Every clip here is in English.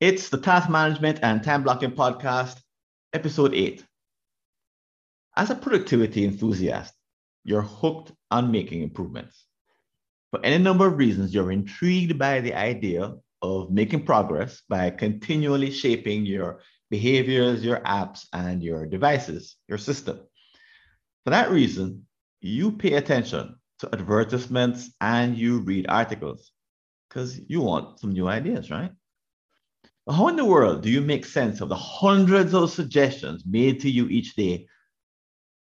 It's the Task Management and Time Blocking Podcast, Episode 8. As a productivity enthusiast, you're hooked on making improvements. For any number of reasons, you're intrigued by the idea of making progress by continually shaping your behaviors, your apps, and your devices, your system. For that reason, you pay attention to advertisements and you read articles because you want some new ideas, right? How in the world do you make sense of the hundreds of suggestions made to you each day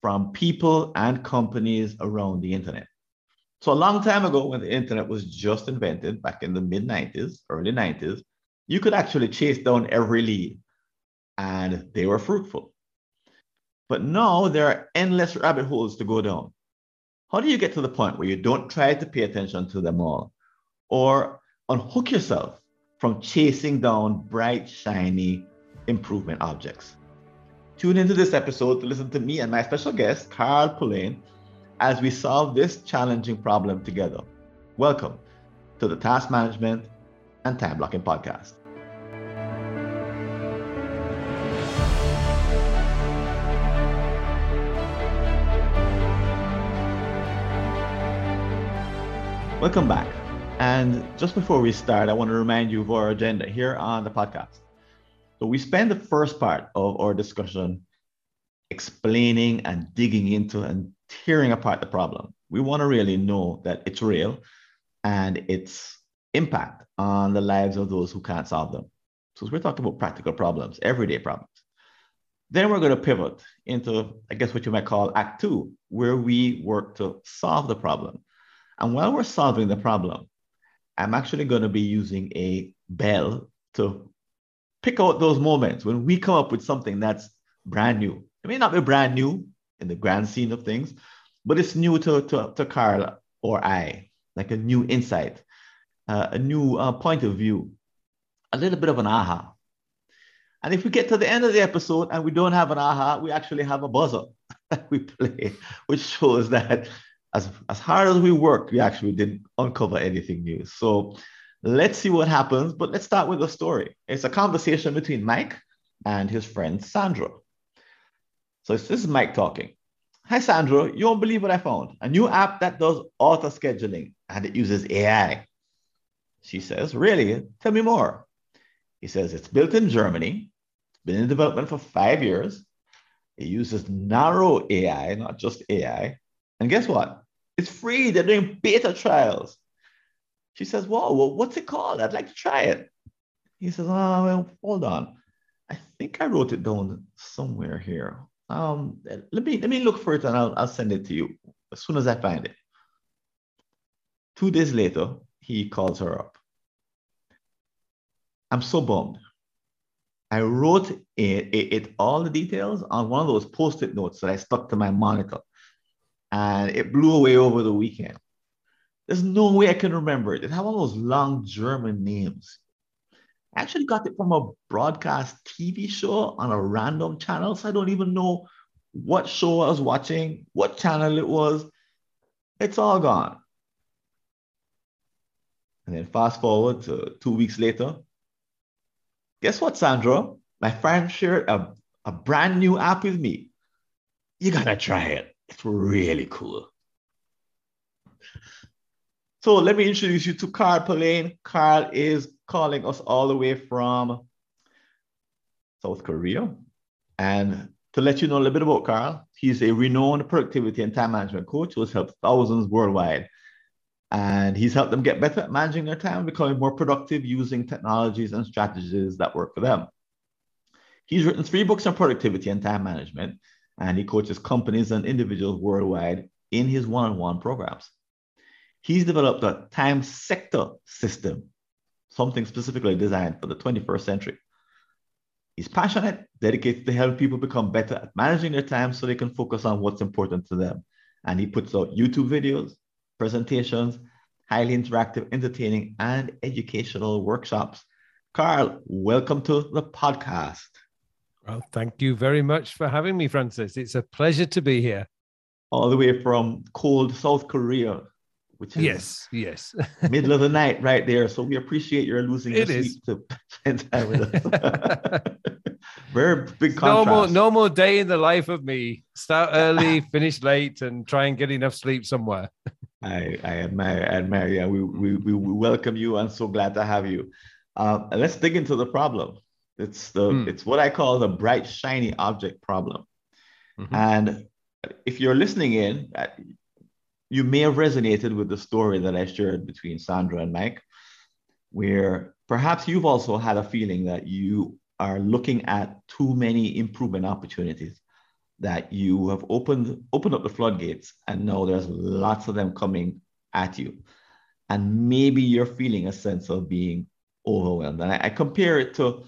from people and companies around the internet? So, a long time ago, when the internet was just invented back in the mid 90s, early 90s, you could actually chase down every lead and they were fruitful. But now there are endless rabbit holes to go down. How do you get to the point where you don't try to pay attention to them all or unhook yourself from chasing down bright, shiny improvement objects? Tune into this episode to listen to me and my special guest, Carl Pullein, as we solve this challenging problem together. Welcome to the Task Management and Time Blocking Podcast. Welcome back. And just before we start, I want to remind you of our agenda here on the podcast. So, we spend the first part of our discussion explaining and digging into and tearing apart the problem. We want to really know that it's real and its impact on the lives of those who can't solve them. So, we're talking about practical problems, everyday problems. Then we're going to pivot into, I guess, what you might call Act Two, where we work to solve the problem. And while we're solving the problem, I'm actually going to be using a bell to pick out those moments when we come up with something that's brand new. It may not be brand new in the grand scene of things, but it's new to, to, to Carl or I, like a new insight, uh, a new uh, point of view, a little bit of an aha. And if we get to the end of the episode and we don't have an aha, we actually have a buzzer that we play, which shows that as, as hard as we worked, we actually didn't uncover anything new. So let's see what happens. But let's start with the story. It's a conversation between Mike and his friend Sandra. So this is Mike talking. Hi, Sandra. You won't believe what I found. A new app that does auto scheduling and it uses AI. She says, Really? Tell me more. He says, It's built in Germany, it's been in development for five years. It uses narrow AI, not just AI. And guess what? It's free. They're doing beta trials. She says, Whoa, well, what's it called? I'd like to try it. He says, Oh, well, hold on. I think I wrote it down somewhere here. Um, let me let me look for it and I'll, I'll send it to you as soon as I find it. Two days later, he calls her up. I'm so bummed. I wrote it, it, it, all the details on one of those post-it notes that I stuck to my monitor and it blew away over the weekend. There's no way I can remember it. It had one of those long German names. I actually got it from a broadcast TV show on a random channel, so I don't even know what show I was watching, what channel it was. It's all gone. And then fast forward to two weeks later. Guess what, Sandra? My friend shared a, a brand new app with me. You gotta try it. It's really cool. So let me introduce you to Carl Pullein. Carl is calling us all the way from South Korea. And to let you know a little bit about Carl, he's a renowned productivity and time management coach who has helped thousands worldwide. And he's helped them get better at managing their time, becoming more productive using technologies and strategies that work for them. He's written three books on productivity and time management, and he coaches companies and individuals worldwide in his one on one programs. He's developed a time sector system, something specifically designed for the 21st century. He's passionate, dedicated to help people become better at managing their time so they can focus on what's important to them. And he puts out YouTube videos, presentations, highly interactive, entertaining, and educational workshops. Carl, welcome to the podcast. Well, thank you very much for having me, Francis. It's a pleasure to be here. All the way from cold South Korea. which is yes, yes, middle of the night right there. So we appreciate your losing your It is. sleep to spend time with us. Very big normal contrast. normal day in the life of me. Start early, finish late, and try and get enough sleep somewhere. I, I admire, I admire. Yeah, we, we, we we welcome you and so glad to have you. Um, let's dig into the problem. It's the Hmm. it's what I call the bright shiny object problem. Mhm. And if you're listening in, uh, you may have resonated with the story that I shared between Sandra and Mike, where perhaps you've also had a feeling that you are looking at too many improvement opportunities, that you have opened opened up the floodgates, and now there's lots of them coming at you, and maybe you're feeling a sense of being overwhelmed. And I, I compare it to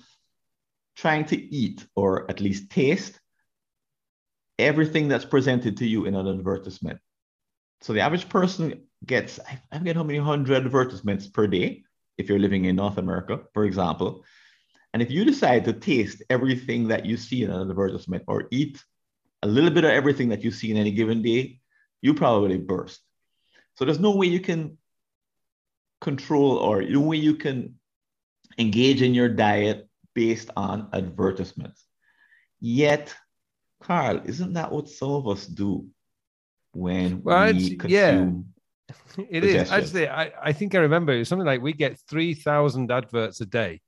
trying to eat or at least taste everything that's presented to you in an advertisement. So the average person gets, I forget how many hundred advertisements per day if you're living in North America, for example. And if you decide to taste everything that you see in an advertisement or eat a little bit of everything that you see in any given day, you probably burst. So there's no way you can control or no way you can engage in your diet based on advertisements. Yet, Carl, isn't that what some of us do when Well, we it's- yeah. consume? It is actually. I, I think I remember it was something like we get three thousand adverts a day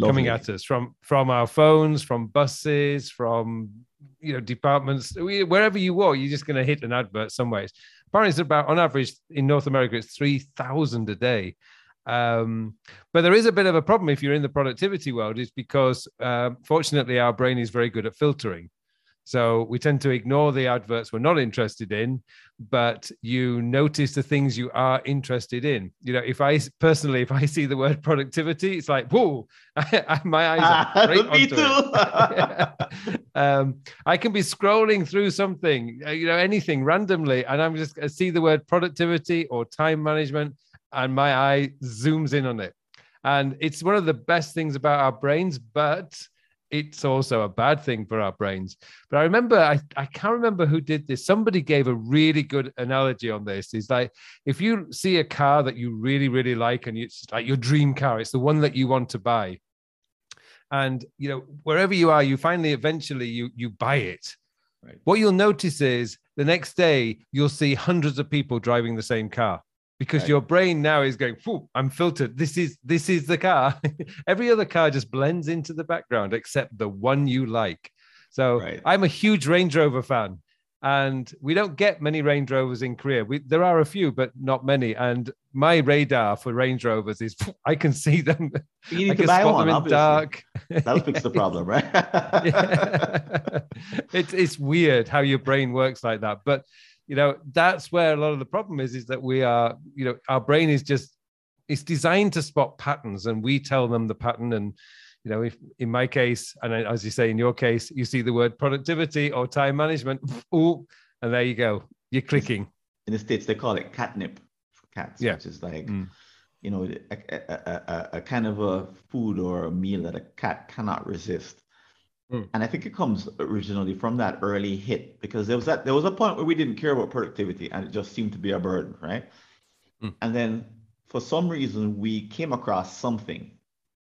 coming at us from from our phones, from buses, from you know departments. Wherever you walk, you're just going to hit an advert somewhere. It's- Apparently, it's about on average in North America, it's three thousand a day. Um, but there is a bit of a problem if you're in the productivity world, is because uh, fortunately our brain is very good at filtering. So we tend to ignore the adverts we're not interested in, but you notice the things you are interested in. You know, if I personally, if I see the word productivity, it's like, whoa, my eyes are straight Me too. um, I can be scrolling through something, uh, you know, anything randomly, and I'm just I see the word productivity or time management, and my eye zooms in on it. And it's one of the best things about our brains, but it's also a bad thing for our brains. But I remember, I, I can't remember who did this. Somebody gave a really good analogy on this. It's like if you see a car that you really, really like, and it's like your dream car, it's the one that you want to buy. And you know, wherever you are, you finally eventually you you buy it. Right. What you'll notice is the next day you'll see hundreds of people driving the same car because Right. your brain now is going, I'm filtered. This is this is the car. Every other car just blends into the background except the one you like. So Right. I'm a huge Range Rover fan, and we don't get many Range Rovers in Korea. We, there are a few, but not many. And my radar for Range Rovers is I can see them. You need I to can buy spot one, them in obviously. dark. That'll fix the problem, right? Yeah. it's it's weird how your brain works like that but you know that's where a lot of the problem is is that we are you know our brain is just it's designed to spot patterns and we tell them the pattern and you know if in my case and as you say in your case you see the word productivity or time management oh and there you go you're clicking In the States, they call it catnip for cats, Yeah. which is like, Mm. you know, a, a, a- a kind of a food or a meal that a cat cannot resist. Mm. And I think it comes originally from that early hit because there was that there was a point where we didn't care about productivity and it just seemed to be a burden, right? Mm. And then for some reason we came across something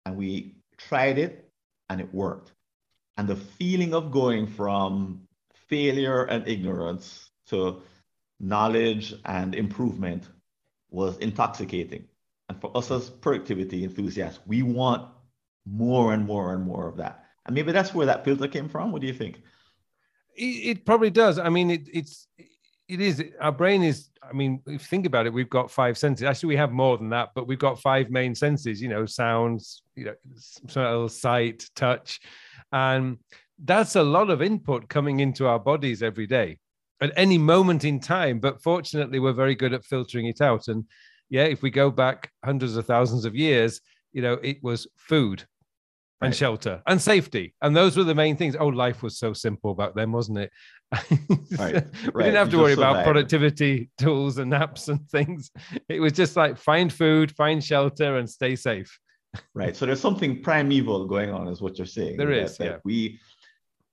and we tried it and it worked. And the feeling of going from failure and ignorance to knowledge and improvement was intoxicating. And for us as productivity enthusiasts, we want more and more and more of that. And maybe that's where that filter came from. What do you think? it, it probably does. I mean it, it's it is our brain is i mean if you think about it we've got five senses. Actually we have more than that but we've got five main senses you know sounds you know smell sight touch. And that's a lot of input coming into our bodies every day at any moment in time. But fortunately we're very good at filtering it out. And yeah if we go back hundreds of thousands of years you know it was food and Right. shelter and safety. And those were the main things. Oh, life was so simple back then, wasn't it? Right, we right. didn't have to worry about survived. productivity tools and apps and things. It was just like find food, find shelter, and stay safe. Right. So there's something primeval going on, is what you're saying. There is. that yeah. We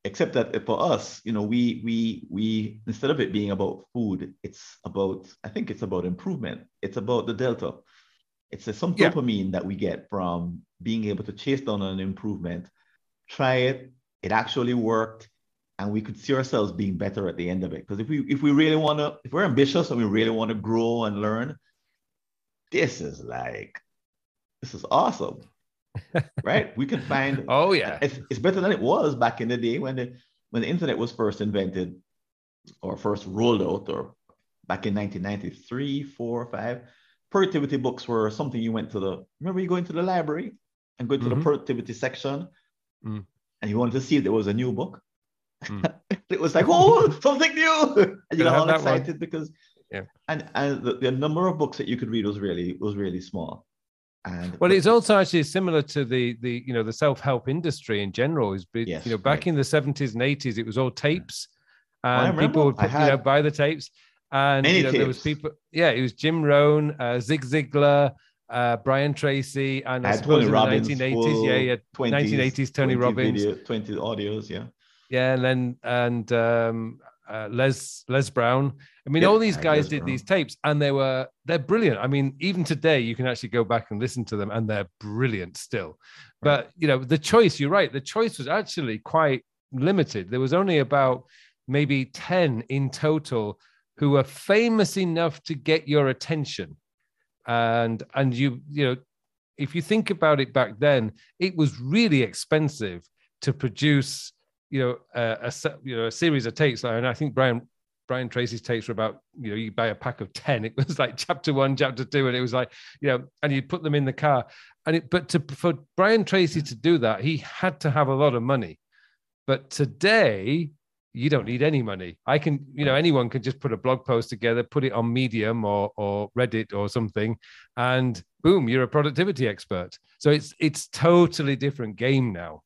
except that uh, for us, you know, we we we instead of it being about food, it's about I think it's about improvement. It's about the delta. It's a, some Yeah. dopamine that we get from being able to chase down an improvement, try it, it actually worked, and we could see ourselves being better at the end of it. Because if we if we really want to, if we're ambitious and we really want to grow and learn, this is like this is awesome. right? We can find Oh yeah. it's, it's better than it was back in the day when the when the internet was first invented or first rolled out or back in 1993 4 5 productivity books were something you went to the remember you going to the library and going to the Mhm. productivity section Mm. and you wanted to see if there was a new book Mm. it was like oh something new and you Gotta all one. excited because Yeah. and and the, the number of books that you could read was really was really small and Well, it's also actually similar to the the you know the self help industry in general. Is Yes, you know back right. in the seventies and eighties, it was all tapes, and people would you know buy the tapes, and you know, there was people. Yeah, it was Jim Rohn, uh, Zig Ziglar, uh, Brian Tracy, and I, had suppose Tony in Robbins the nineteen eighties, yeah, yeah, 20s, 1980s Tony 20 Robbins. video, 20 audios, yeah. yeah, and then and um, uh, Les Les Brown. I mean, Yeah, all these guys Les did Brown. these tapes, and they were they're brilliant. I mean, even today, you can actually go back and listen to them, and they're brilliant still. But you know, the choice. You're right. The choice was actually quite limited. There was only about maybe ten in total who were famous enough to get your attention, and and you you know, if you think about it back then, it was really expensive to produce you know a, a you know a series of tapes. And i think brian brian tracy's tapes were about you know you buy a pack of 10 it was like chapter one chapter two. And it was like you know and you put them in the car. And it but to for brian tracy to do that he had to have a lot of money. But today you don't need any money i can you know anyone can just put a blog post together put it on medium or or reddit or something and boom you're a productivity expert so it's it's totally different game now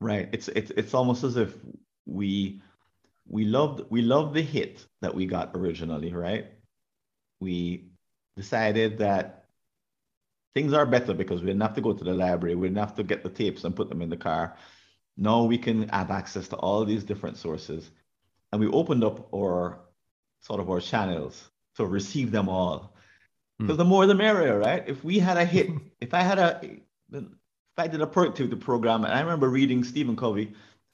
Right. It's it's it's almost as if we we loved we loved the hit that we got originally, right? We decided that things are better because we didn't have to go to the library, we didn't have to get the tapes and put them in the car. Now we can have access to all these different sources. And we opened up our sort of our channels to receive them all. Hmm. Because the more the merrier, right? If we had a hit, if I had a if I did a productivity program, and I remember reading Stephen Covey,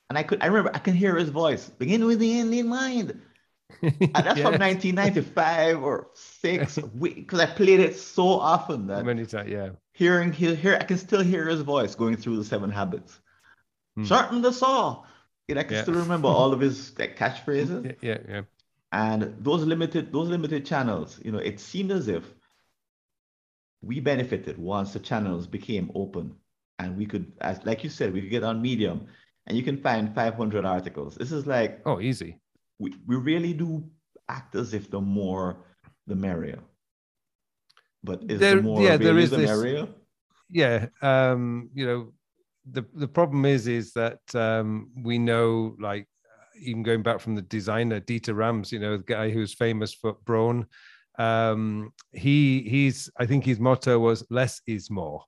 and I could I remember I can hear his voice. Begin with the end in mind. And that's from 1995 or six, because I played it so often that Many times, yeah. hearing hear, hear I can still hear his voice going through the seven habits. Hmm. Sharpen the saw. You know, I can Yeah. still remember all of his like, catchphrases. Yeah, yeah. And those limited those limited channels, you know, it seemed as if we benefited once the channels became open and we could, as like you said, we could get on Medium and you can find 500 articles. This is like Oh, easy. we, we really do act as if the more the merrier. But is There- the more yeah, there really is the this- merrier? Yeah. Um, you know, the the problem is is that um we know like even going back from the designer Dieter Rams, you know, the guy who's famous for Braun, um, he he's I think his motto was less is more.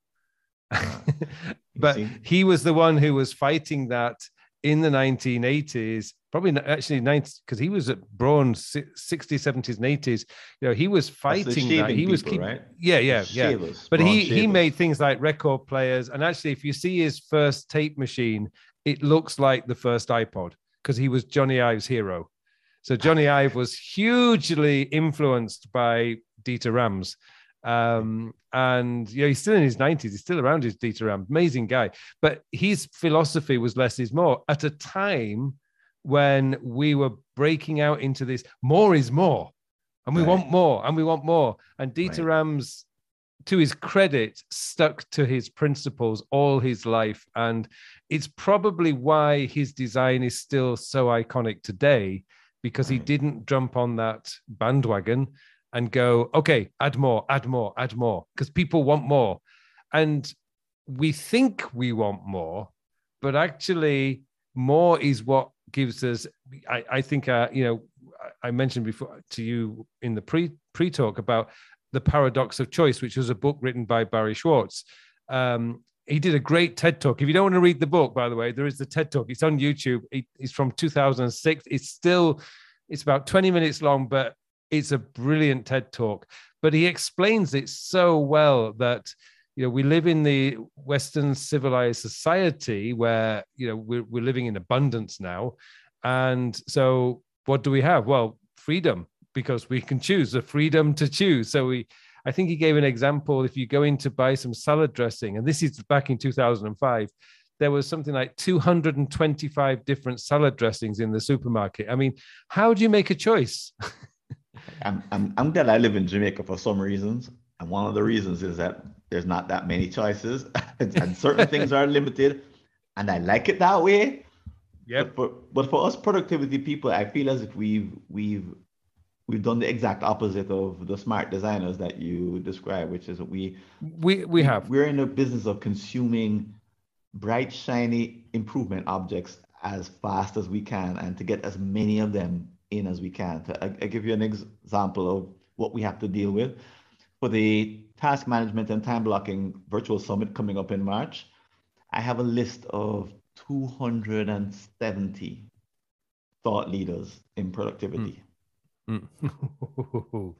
but he was the one who was fighting that in the 1980s probably actually 90 because he was at Braun 60s 70s and 80s you know he was fighting that. he was people, keep, right? yeah yeah yeah. shavers, but he he made things like record players and actually if you see his first tape machine it looks like the first ipod because he was Jony Ive's hero. So Jony Ive was hugely influenced by dieter rams um and you know he's still in his 90s he's still around his dieter rams amazing guy but his philosophy was less is more at a time when we were breaking out into this more is more and we Right. want more and we want more and dieter Right. rams to his credit, stuck to his principles all his life. And it's probably why his design is still so iconic today, because he didn't jump on that bandwagon and go, okay, add more, add more, add more, because people want more. And we think we want more, but actually, more is what gives us. I, I think, uh, you know, I mentioned before to you in the pre pre talk about the paradox of choice, which was a book written by Barry Schwartz. Um, he did a great TED talk. If you don't want to read the book, by the way, there is the TED talk. It's on YouTube. it's from 2006. It's still, it's about 20 minutes long, but it's a brilliant TED talk. But he explains it so well that you know we live in the Western civilized society where you know we're, we're living in abundance now, and so what do we have? Well, freedom because we can choose the freedom to choose. So we I think he gave an example. If you go in to buy some salad dressing, and this is back in 2005, there was something like 225 different salad dressings in the supermarket. I mean, how do you make a choice? I'm, I'm, I'm glad I live in Jamaica for some reasons. And one of the reasons is that there's not that many choices and certain things are limited. And I like it that way. Yeah. But for, but for us productivity people, I feel as if we've we've we've done the exact opposite of the smart designers that you describe, which is we we we have we're in the business of consuming bright, shiny improvement objects as fast as we can and to get as many of them in as we can. I, I give you an ex- example of what we have to deal with for the task management and time blocking virtual summit coming up in March. I have a list of 270 thought leaders in productivity. Mm.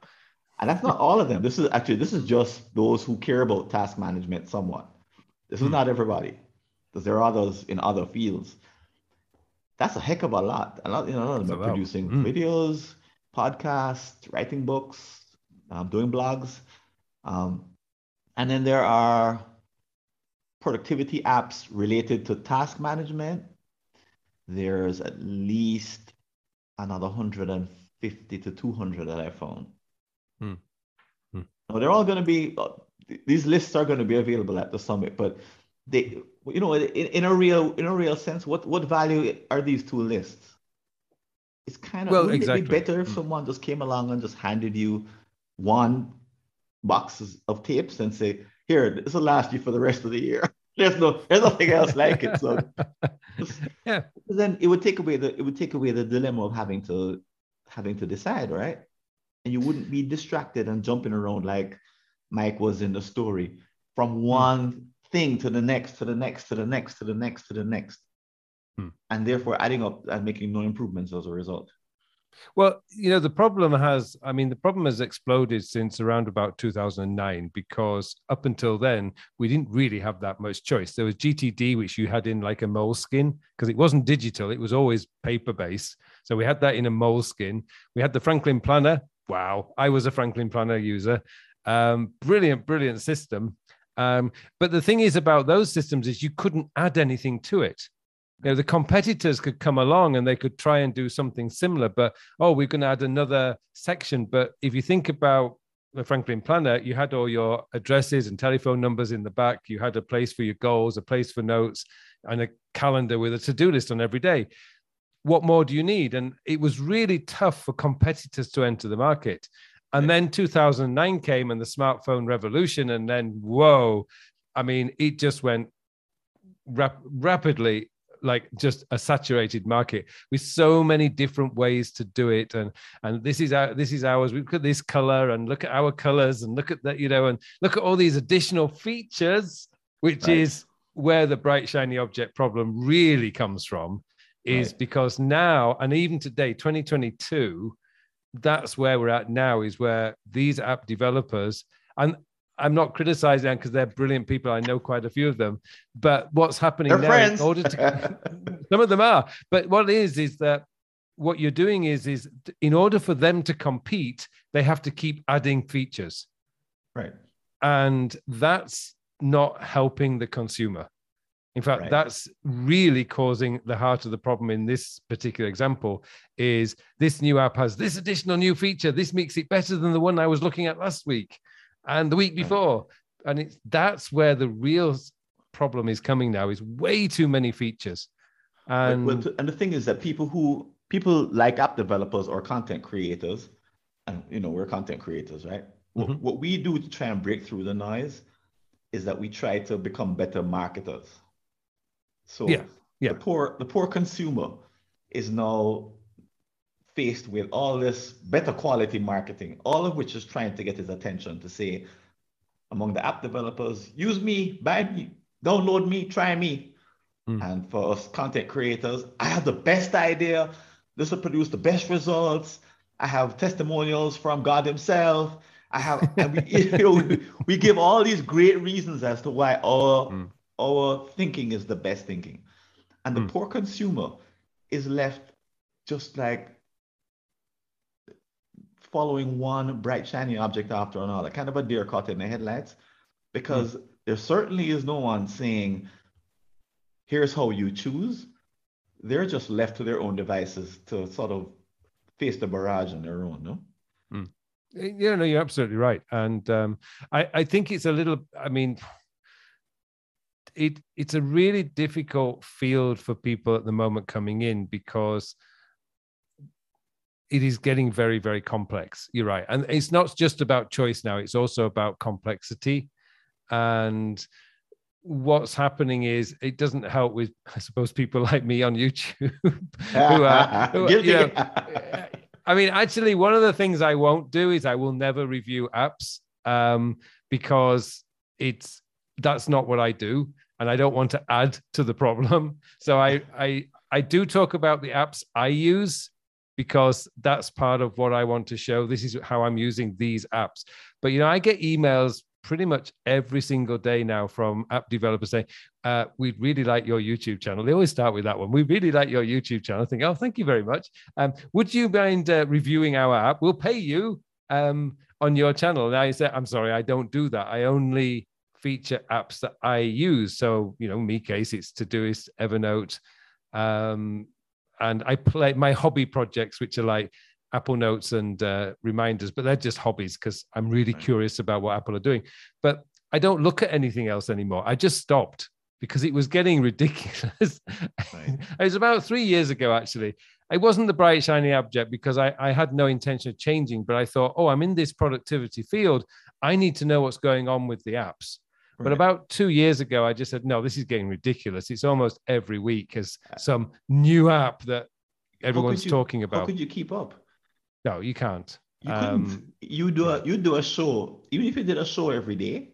and that's not all of them. This is actually this is just those who care about task management somewhat. This is mm. not everybody, because there are others in other fields. That's a heck of a lot. A lot, you know, lot of producing mm. videos, podcasts, writing books, um, doing blogs, um, and then there are productivity apps related to task management. There's at least another 150 to 200 that I found. Hmm. Hmm. Now they're all going to be, uh, these lists are going to be available at the summit, but they, you know, in, in a real, in a real sense, what, what value are these two lists? It's kind of, well, exactly. be better if hmm. someone just came along and just handed you one boxes of tapes and say, here, this will last you for the rest of the year. There's no, there's nothing else like it. So, yeah. Then it would take away the, it would take away the dilemma of having to having to decide, right? And you wouldn't be distracted and jumping around like Mike was in the story from hmm. one. Thing to the next, to the next, to the next, to the next, to the next. Mm. And therefore adding up and making no improvements as a result. Well, you know, the problem has, I mean, the problem has exploded since around about 2009 because up until then, we didn't really have that much choice. There was GTD, which you had in like a Moleskine because it wasn't digital, it was always paper based. So we had that in a Moleskine. We had the Franklin Planner. Wow, I was a Franklin Planner user. Um, brilliant, brilliant system. Um, but the thing is about those systems is you couldn't add anything to it. You know the competitors could come along and they could try and do something similar but oh we're going to add another section. But if you think about the franklin planner you had all your addresses and telephone numbers in the back. You had a place for your goals a place for notes and a calendar with a to-do list on every day. What more do you need? And it was really tough for competitors to enter the market and then 2009 came and the smartphone revolution and then whoa i mean it just went rap- rapidly like just a saturated market with so many different ways to do it and and this is our this is ours we look at this color and look at our colors and look at that you know and look at all these additional features which right. is where the bright shiny object problem really comes from is right. because now and even today 2022 that's where we're at now is where these app developers and I'm not criticizing them because they're brilliant people. I know quite a few of them. But what's happening they're now? Friends. In order to, some of them are. But what it is is that what you're doing is is in order for them to compete, they have to keep adding features. Right. And that's not helping the consumer. In fact, right. that's really causing the heart of the problem in this particular example is this new app has this additional new feature. This makes it better than the one I was looking at last week and the week before. And it's that's where the real problem is coming now is way too many features. And, well, and the thing is that people who people like app developers or content creators, and you know, we're content creators, right? Mm-hmm. What, what we do to try and break through the noise is that we try to become better marketers. So yeah, yeah. the poor the poor consumer is now faced with all this better quality marketing, all of which is trying to get his attention to say, among the app developers, use me, buy me, download me, try me. Mm. And for us content creators, I have the best idea. This will produce the best results. I have testimonials from God Himself. I have, and we, you know, we, we give all these great reasons as to why our Mm. Our thinking is the best thinking, and the Mm. poor consumer is left just like following one bright shiny object after another, kind of a deer caught in the headlights, because there certainly is no one saying, "Here's how you choose." They're just left to their own devices to sort of face the barrage on their own, no? Yeah, no, you're absolutely right, and um, I, I think it's a little. I mean, it it's a really difficult field for people at the moment coming in because it is getting very, very complex. You're right, and it's not just about choice now; it's also about complexity, and what's happening is it doesn't help with, I suppose, people like me on YouTube who are, who you know, I mean, actually, one of the things I won't do is I will never review apps um, because it's that's not what I do, and I don't want to add to the problem. So I I I do talk about the apps I use because that's part of what I want to show. This is how I'm using these apps. But you know, I get emails pretty much every single day now from app developers saying, uh, "We'd really like your YouTube channel." They always start with that one. We really like your YouTube channel. I think, "Oh, thank you very much." Um, would you mind uh, reviewing our app? We'll pay you um, on your channel. Now you say, "I'm sorry, I don't do that. I only feature apps that I use." So you know, me case, it's Todoist, Evernote, um, and I play my hobby projects, which are like Apple Notes and uh, reminders, but they're just hobbies because I'm really Right. curious about what Apple are doing. But I don't look at anything else anymore. I just stopped because it was getting ridiculous. Right. it was about three years ago, actually. It wasn't the bright, shiny object because I, I had no intention of changing, but I thought, oh, I'm in this productivity field. I need to know what's going on with the apps. But about two years ago, I just said, no, this is getting ridiculous. It's almost every week as some new app that everyone's you- talking about. How could you keep up? No, you can't. You couldn't. Um, you do a you do a show, even if you did a show every day.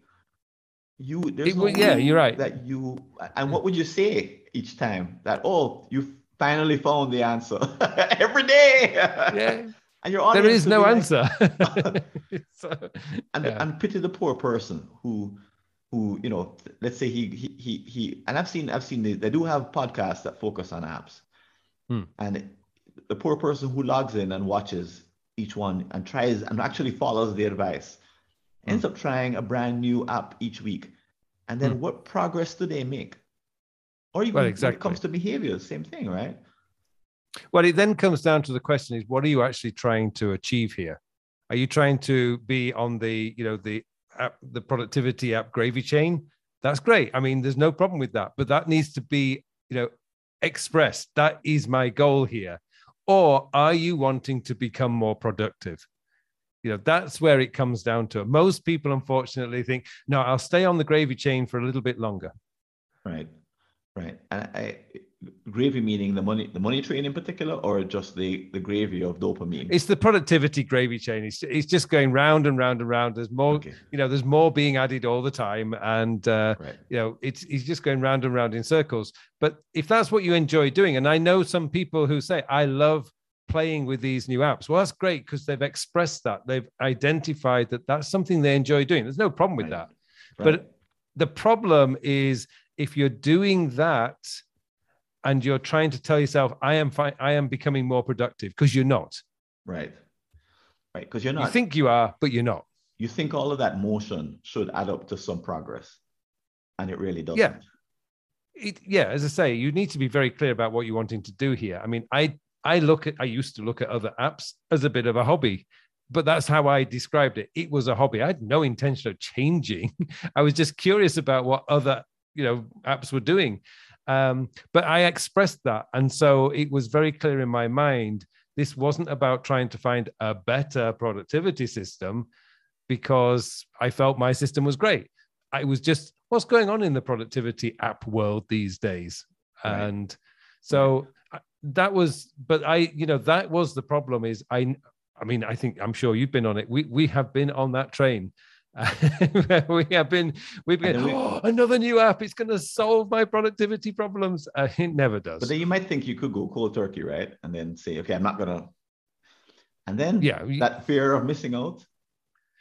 You there's It no would- yeah, you're right. That you and what would you say each time that oh you finally found the answer every day? Yeah, and your there audience is would no like- answer. So, and yeah. and pity the poor person who who you know let's say he he he, he and I've seen I've seen they, they do have podcasts that focus on apps Hmm. and the poor person who logs in and watches each one and tries and actually follows the advice ends up trying a brand new app each week and then Hmm. what progress do they make or even Well, when exactly. it comes to behavior same thing right Well, it then comes down to the question: Is what are you actually trying to achieve here? Are you trying to be on the, you know, the app, the productivity app gravy chain? That's great. I mean, there's no problem with that, but that needs to be, you know, expressed. That is my goal here. Or are you wanting to become more productive? You know, that's where it comes down to. Most people, unfortunately, think, no, I'll stay on the gravy chain for a little bit longer. right right and I gravy meaning the money the money train in particular or just the the gravy of dopamine It's the productivity gravy chain. It's, it's just going round and round and round. There's more, okay you know, there's more being added all the time. And, uh, right you know, it's, it's just going round and round in circles. But if that's what you enjoy doing, and I know some people who say, I love playing with these new apps. Well, that's great because they've expressed that. They've identified that that's something they enjoy doing. There's no problem with Right. that. right. But the problem is if you're doing that and you're trying to tell yourself, I am fine, I am becoming more productive because you're not. right right because you're not You think you are, but you're not. you think all of that motion should add up to some progress and it really doesn't Yeah. it, yeah, as I say, you need to be very clear about what you're wanting to do here. I mean, I I look at I used to look at other apps as a bit of a hobby, but that's how I described it. It was a hobby. I had no intention of changing. I was just curious about what other you know apps were doing. Um, but I expressed that, and so it was very clear in my mind. This wasn't about trying to find a better productivity system because I felt my system was great. I was just what's going on in the productivity app world these days, Right. and so I- that was. But I, you know, that was the problem. Is I, I mean, I think I'm sure you've been on it. We we have been on that train we have been, we've been, oh, another new app. It's going to solve my productivity problems. Uh, it never does. But then you might think you could go cold turkey, right? And then say, okay, I'm not going to. And then yeah, that fear of missing out.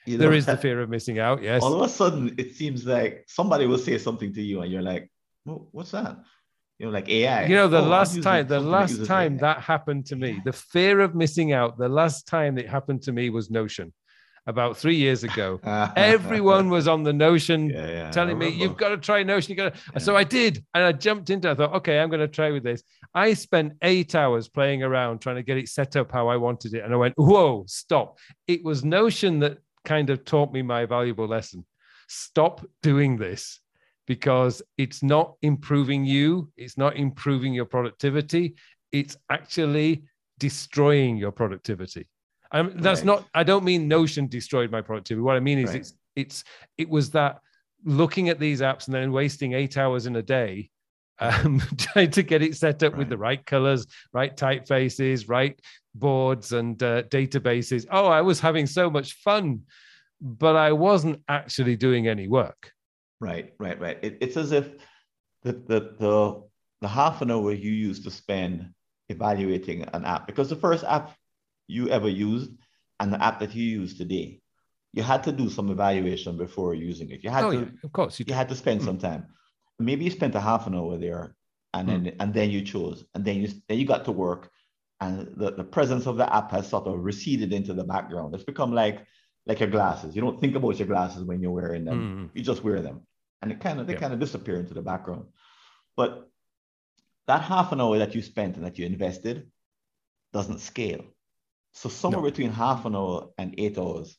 You know, there is the fear of missing out. Yes. All of a sudden, it seems like somebody will say something to you, and you're like, well, "What's that?" You know, like AI. You know, the oh, last time, the last time that happened to me, the fear of missing out. The last time it happened to me was Notion about three years ago. Ah. Everyone was on the Notion yeah, yeah, telling me, you've got to try Notion. You got to. Yeah. So I did. And I jumped into it. I thought, okay, I'm going to try with this. I spent eight hours playing around trying to get it set up how I wanted it. And I went, whoa, stop. It was Notion that kind of taught me my valuable lesson. Stop doing this because it's not improving you, it's not improving your productivity, it's actually destroying your productivity. Um, that's right. not. I don't mean Notion destroyed my productivity. What I mean is right. it's it's it was that looking at these apps and then wasting eight hours in a day um, trying to get it set up right. with the right colors, right typefaces, right boards and uh, databases. Oh, I was having so much fun, but I wasn't actually doing any work. Right, right, right. It, it's as if the, the the the half an hour you used to spend evaluating an app because the first app you ever used and the app that you use today, you had to do some evaluation before using it. You had oh, to, yeah, of course, you, you had to spend mm. some time. Maybe you spent a half an hour there, and mm. then and then you chose, and then you then you got to work, and the, the presence of the app has sort of receded into the background. It's become like like your glasses. You don't think about your glasses when you're wearing them. Mm. You just wear them, and it kind of they yeah. kind of disappear into the background. But that half an hour that you spent and that you invested doesn't scale. So somewhere no. between half an hour and eight hours,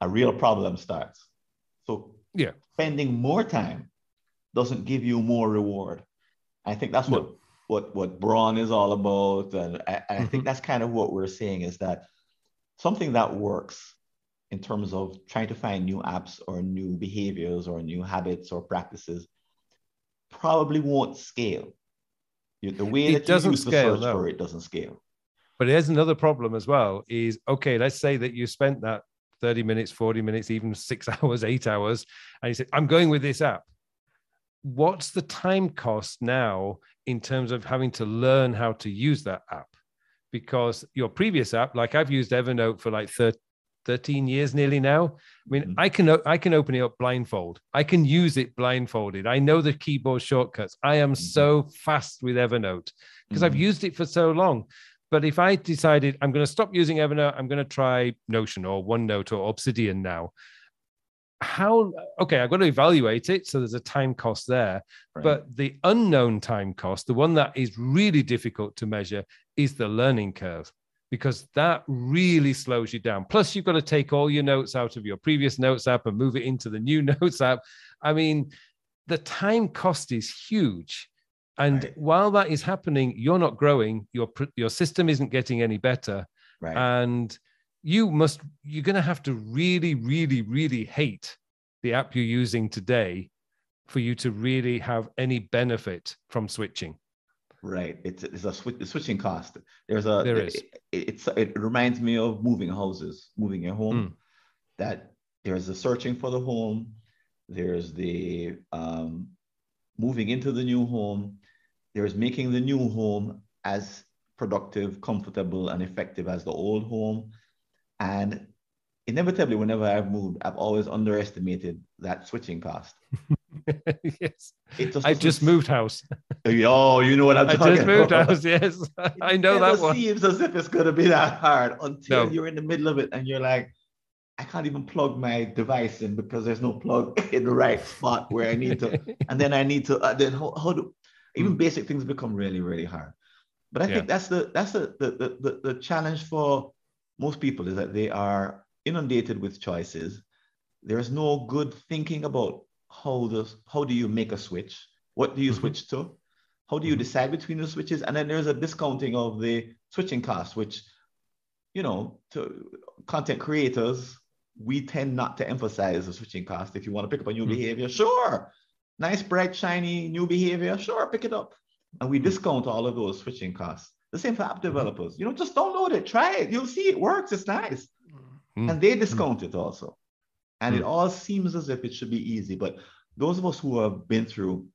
a real problem starts. So yeah, spending more time doesn't give you more reward. I think that's no. what what what Braun is all about, and I, I think mm-hmm. that's kind of what we're saying is that something that works in terms of trying to find new apps or new behaviors or new habits or practices probably won't scale. The way it that doesn't you use scale, the search no. for it doesn't scale. But there's another problem as well is okay, let's say that you spent that 30 minutes, 40 minutes, even six hours, eight hours, and you said, I'm going with this app. What's the time cost now in terms of having to learn how to use that app? Because your previous app, like I've used Evernote for like 13 years nearly now. I mean, mm-hmm. I can I can open it up blindfold. I can use it blindfolded. I know the keyboard shortcuts. I am mm-hmm. so fast with Evernote because mm-hmm. I've used it for so long. But if I decided I'm going to stop using Evernote, I'm going to try Notion or OneNote or Obsidian now. How okay, I've got to evaluate it. So there's a time cost there. Right. But the unknown time cost, the one that is really difficult to measure, is the learning curve because that really slows you down. Plus, you've got to take all your notes out of your previous notes app and move it into the new notes app. I mean, the time cost is huge. And right. while that is happening, you're not growing. Your your system isn't getting any better, right. and you must you're going to have to really, really, really hate the app you're using today for you to really have any benefit from switching. Right. It's it's a switch, switching cost. There's a there is. It, it's it reminds me of moving houses, moving your home. Mm. That there's the searching for the home. There's the um, moving into the new home there's making the new home as productive, comfortable, and effective as the old home. And inevitably, whenever I've moved, I've always underestimated that switching cost. yes. Just I just moved house. oh, you know what I'm talking about? I talking just moved house, yes. I know that one. It seems as if it's going to be that hard until no. you're in the middle of it and you're like, I can't even plug my device in because there's no plug in the right spot where I need to. and then I need to, uh, then how, how do, even mm. basic things become really, really hard. But I yeah. think that's the that's the, the the the challenge for most people is that they are inundated with choices. There's no good thinking about how does how do you make a switch? What do you mm-hmm. switch to? How do you mm-hmm. decide between the switches? And then there's a discounting of the switching cost, which, you know, to content creators, we tend not to emphasize the switching cost. If you want to pick up a new mm-hmm. behavior, sure, nice, bright, shiny new behavior, sure, pick it up. And we discount all of those switching costs. The same for app mm-hmm. developers. You know, just download it, try it. You'll see it works. It's nice. Mm-hmm. And they discount it also. And it all seems as if it should be easy. But those of us who have been through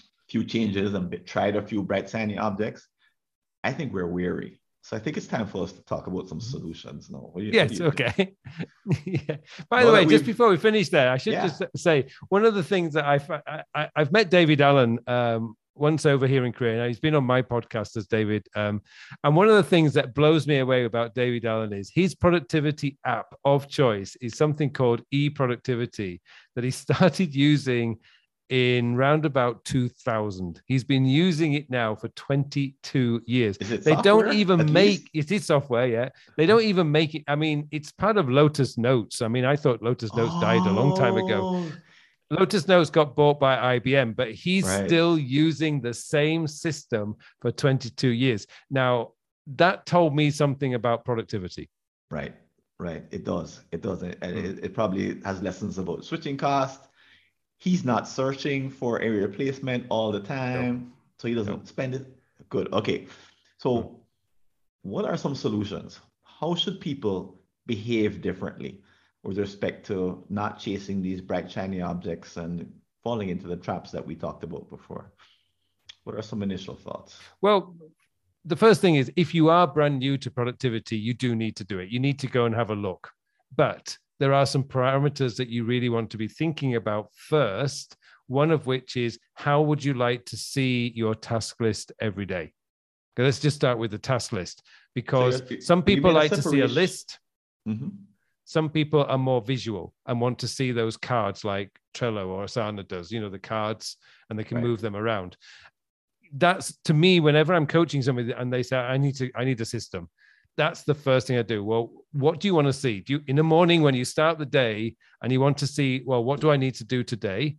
a few changes and tried a few bright, shiny objects, I think we're weary. So I think it's time for us to talk about some mm-hmm. solutions now. You, yes, okay. yeah. By well, the way, just before we finish there, I should yeah. just say one of the things that I've, I, have met David Allen um, once over here in Korea. Now, he's been on my podcast as David. Um, and one of the things that blows me away about David Allen is his productivity app of choice is something called e-productivity that he started using in round about 2000. He's been using it now for 22 years. They software, don't even make least? it is software, yeah. They don't even make it. I mean, it's part of Lotus Notes. I mean, I thought Lotus Notes oh. died a long time ago. Oh. Lotus Notes got bought by IBM, but he's right. still using the same system for 22 years. Now, that told me something about productivity. Right, right. It does. It does. It, mm. it, it probably has lessons about switching cost he's not searching for a replacement all the time, so he doesn't spend it. Good. Okay. So, what are some solutions? How should people behave differently with respect to not chasing these bright, shiny objects and falling into the traps that we talked about before? What are some initial thoughts? Well, the first thing is if you are brand new to productivity, you do need to do it. You need to go and have a look. But there are some parameters that you really want to be thinking about first. One of which is how would you like to see your task list every day? Okay, let's just start with the task list because so some people like to see a list. Mm-hmm. Some people are more visual and want to see those cards like Trello or Asana does, you know, the cards and they can right. move them around. That's to me, whenever I'm coaching somebody and they say, I need to, I need a system that's the first thing I do. Well, what do you want to see? Do you in the morning when you start the day and you want to see, well, what do I need to do today?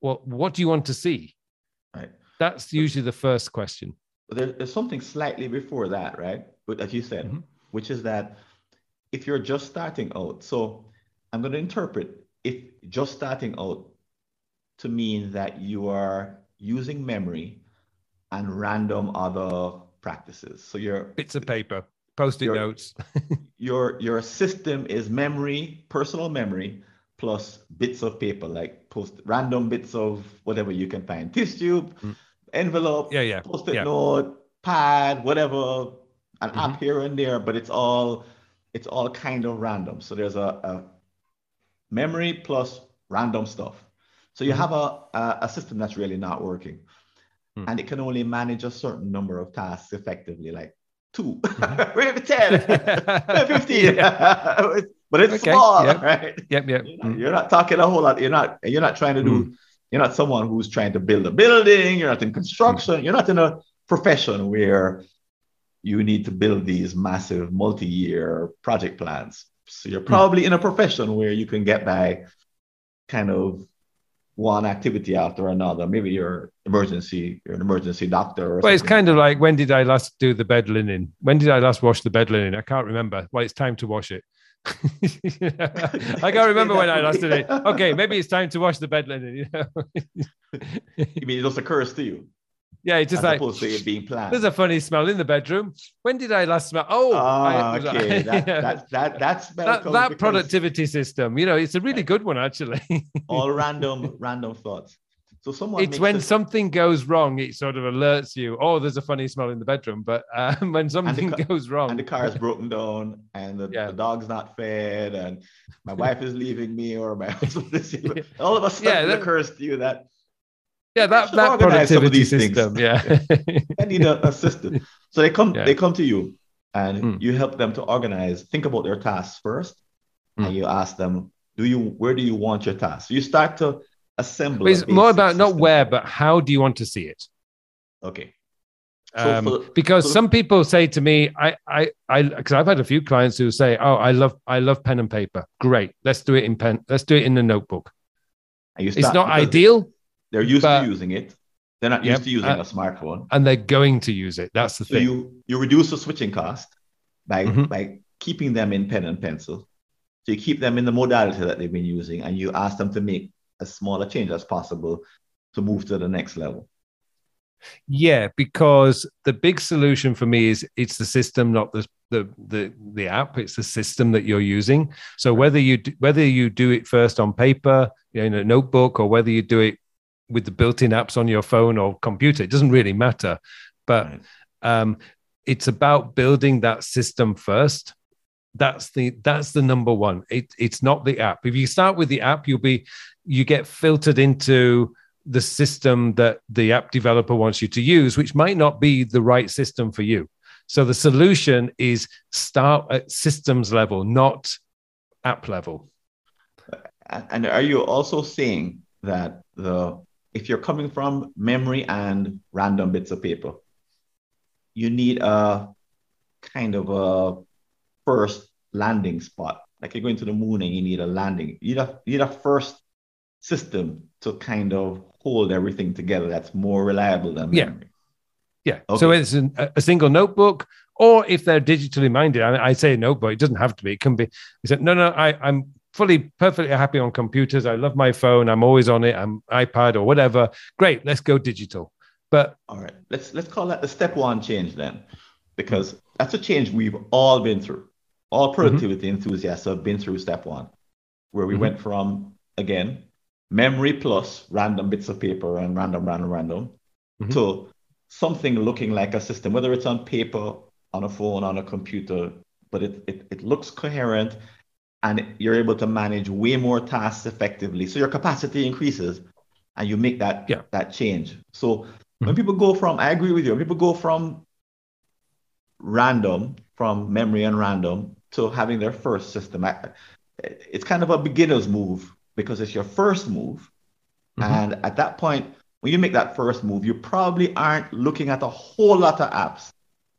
Well, what do you want to see? Right. That's usually the first question. There, there's something slightly before that, right? But as you said, mm-hmm. which is that if you're just starting out, so I'm going to interpret if just starting out to mean that you are using memory and random other practices. So you're bits of paper post-it notes. your your system is memory, personal memory, plus bits of paper, like post random bits of whatever you can find, tissue, mm. envelope, yeah, yeah, post-it yeah. note, pad, whatever, an mm-hmm. app here and there, but it's all it's all kind of random. So there's a, a memory plus random stuff. So you mm-hmm. have a, a, a system that's really not working. Mm. And it can only manage a certain number of tasks effectively, like two, mm-hmm. we have 10, 15. but it's okay. small, yep. right? Yep, yep. You're not, you're not, talking a whole lot. You're not, you're not trying to do, mm. you're not someone who's trying to build a building. You're not in construction. Mm. You're not in a profession where you need to build these massive multi-year project plans. So you're mm. probably mm. in a profession where you can get by kind of one activity after another. Maybe you're emergency, you're an emergency doctor. well, it's kind of like when did I last do the bed linen? When did I last wash the bed linen? I can't remember. Well, it's time to wash it. I can't remember when I last did it. Okay, maybe it's time to wash the bed linen. You know. you mean it just occurs to you? Yeah, it's just As like opposed to it being planned. There's a funny smell in the bedroom. When did I last smell? Oh, ah, I, okay. that, that, that, that's that, that productivity system. You know, it's a really good one actually. all random, random thoughts. So someone. It's when something goes wrong, it sort of alerts you. Oh, there's a funny smell in the bedroom. But um, when something goes wrong, and the car is broken down, and the, yeah. the, dog's not fed, and my wife is leaving me, or my husband is. All of a sudden, yeah, that, occurs to you that yeah, that, that productivity system. Things. Yeah. I need a, a, system. So they come, yeah. they come to you and mm. you help them to organize, think about their tasks first. Mm. And you ask them, do you, where do you want your tasks? You start to assemble. It's more about system. not where, but how do you want to see it? Okay. So um, for, because for, some people say to me, I, I, I, because I've had a few clients who say, "Oh, I love, I love pen and paper. Great, let's do it in pen. Let's do it in a notebook." it's not ideal, they're used but, to using it. They're not used to using a smartphone. And they're going to use it. That's the so thing. You you reduce the switching cost by mm-hmm. by keeping them in pen and pencil. So you keep them in the modality that they've been using and you ask them to make as small a change as possible to move to the next level. Yeah, because the big solution for me is it's the system, not the the the the app it's the system that you're using so whether you do, whether you do it first on paper in a notebook or whether you do it with the built-in apps on your phone or computer it doesn't really matter. But right. um, it's about building that system first. That's the that's the number one. It, it's not the app. If you start with the app you'll be you get filtered into the system that the app developer wants you to use which might not be the right system for you. So the solution is start at systems level not app level. And are you also seeing that the if you're coming from memory and random bits of paper you need a kind of a first landing spot. Like you're going to the moon and you need a landing. You need a, you need a first system to kind of hold everything together that's more reliable than memory. Yeah. Yeah. Okay. So it's an, a single notebook, or if they're digitally minded, I, I say a notebook, it doesn't have to be. It can be. He said, no, no, I, I'm fully perfectly happy on computers. I love my phone. I'm always on it. I'm iPad or whatever. Great. Let's go digital. But all right, let's let's call that the step one change then, because that's a change we've all been through. All mm-hmm. productivity mm-hmm. enthusiasts have been through step one, where we mm-hmm. went from again memory plus random bits of paper and random, random, random mm-hmm. to something looking like a system, whether it's on paper, on a phone, on a computer, but it, it, it looks coherent and you're able to manage way more tasks effectively. So your capacity increases and you make that, yeah. that change. So when mm-hmm. people go from, I agree with you, when people go from random, from memory and random to having their first system, it's kind of a beginner's move because it's your first move. Mm-hmm. And at that point, when you make that first move, you probably aren't looking at a whole lot of apps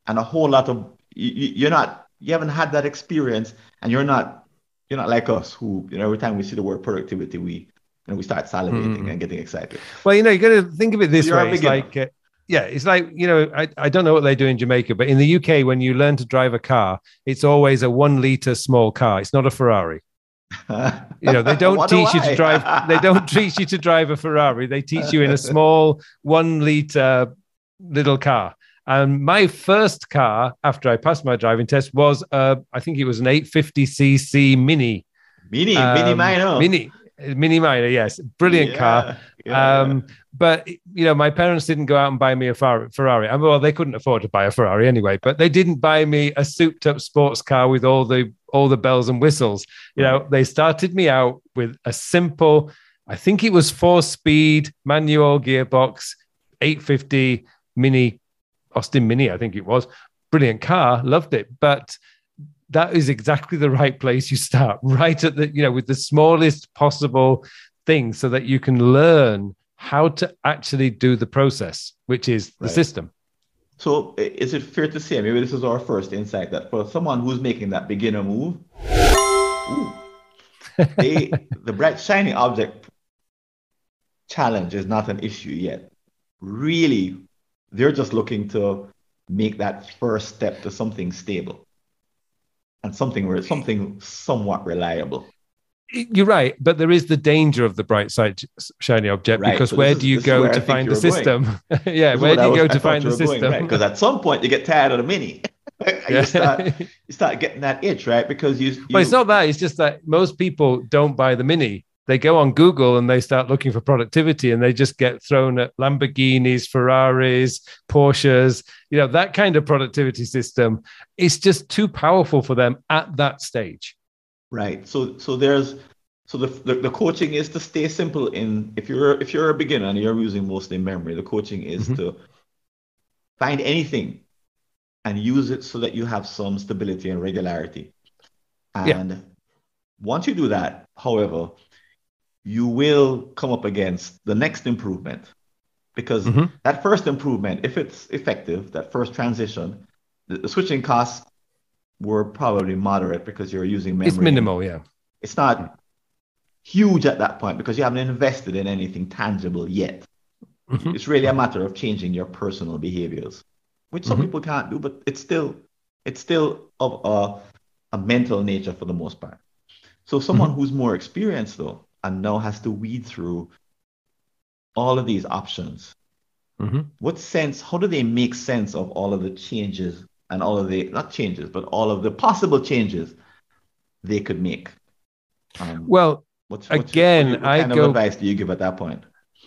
and a whole lot of, you, you're not, you haven't had that experience and you're not, you're not like us who, you know, every time we see the word productivity, we, and we start salivating mm. and getting excited. Well, you know, you got to think of it this way. It's like, uh, yeah, it's like, you know, I, I don't know what they do in Jamaica, but in the UK, when you learn to drive a car, it's always a one liter small car. It's not a Ferrari. you know, they don't teach you to drive, they don't teach you to drive a Ferrari. They teach you in a small one liter little car. And my first car after I passed my driving test was, uh, I think it was an 850cc Mini. Mini, um, Mini Minor. Mini, Mini Minor, yes, brilliant yeah, car. Yeah, um. But you know, my parents didn't go out and buy me a Ferrari. I mean, well, they couldn't afford to buy a Ferrari anyway. But they didn't buy me a souped-up sports car with all the all the bells and whistles. You know, they started me out with a simple, I think it was four-speed manual gearbox, 850 Mini Austin Mini, I think it was. Brilliant car, loved it, but that is exactly the right place you start right at the you know with the smallest possible thing so that you can learn how to actually do the process which is the right. system so is it fair to say maybe this is our first insight that for someone who's making that beginner move ooh, they, the bright shiny object challenge is not an issue yet really they're just looking to make that first step to something stable and something where something somewhat reliable. You're right, but there is the danger of the bright side shiny object right. because so where is, do you go to find the system? yeah, where do you go to find the system? Because right? at some point you get tired of the mini. you, start, you start getting that itch, right? Because you, you. But it's not that. It's just that most people don't buy the mini they go on Google and they start looking for productivity and they just get thrown at Lamborghinis, Ferraris, Porsches, you know, that kind of productivity system. It's just too powerful for them at that stage. Right. So so there's so the, the, the coaching is to stay simple in if you're if you're a beginner and you're using mostly memory, the coaching is mm-hmm. to find anything and use it so that you have some stability and regularity. And yeah. once you do that, however, you will come up against the next improvement because mm-hmm. that first improvement, if it's effective, that first transition, the, the, switching costs were probably moderate because you're using memory. It's minimal, yeah. It's not huge at that point because you haven't invested in anything tangible yet. Mm-hmm. It's really a matter of changing your personal behaviors, which some mm-hmm. people can't do, but it's still it's still of a, a mental nature for the most part. So someone mm-hmm. who's more experienced though, and now has to weed through all of these options. Mm-hmm. What sense, how do they make sense of all of the changes and all of the not changes, but all of the possible changes they could make. Um, well, what's, what's again, what I kind go, of advice do you give at that point?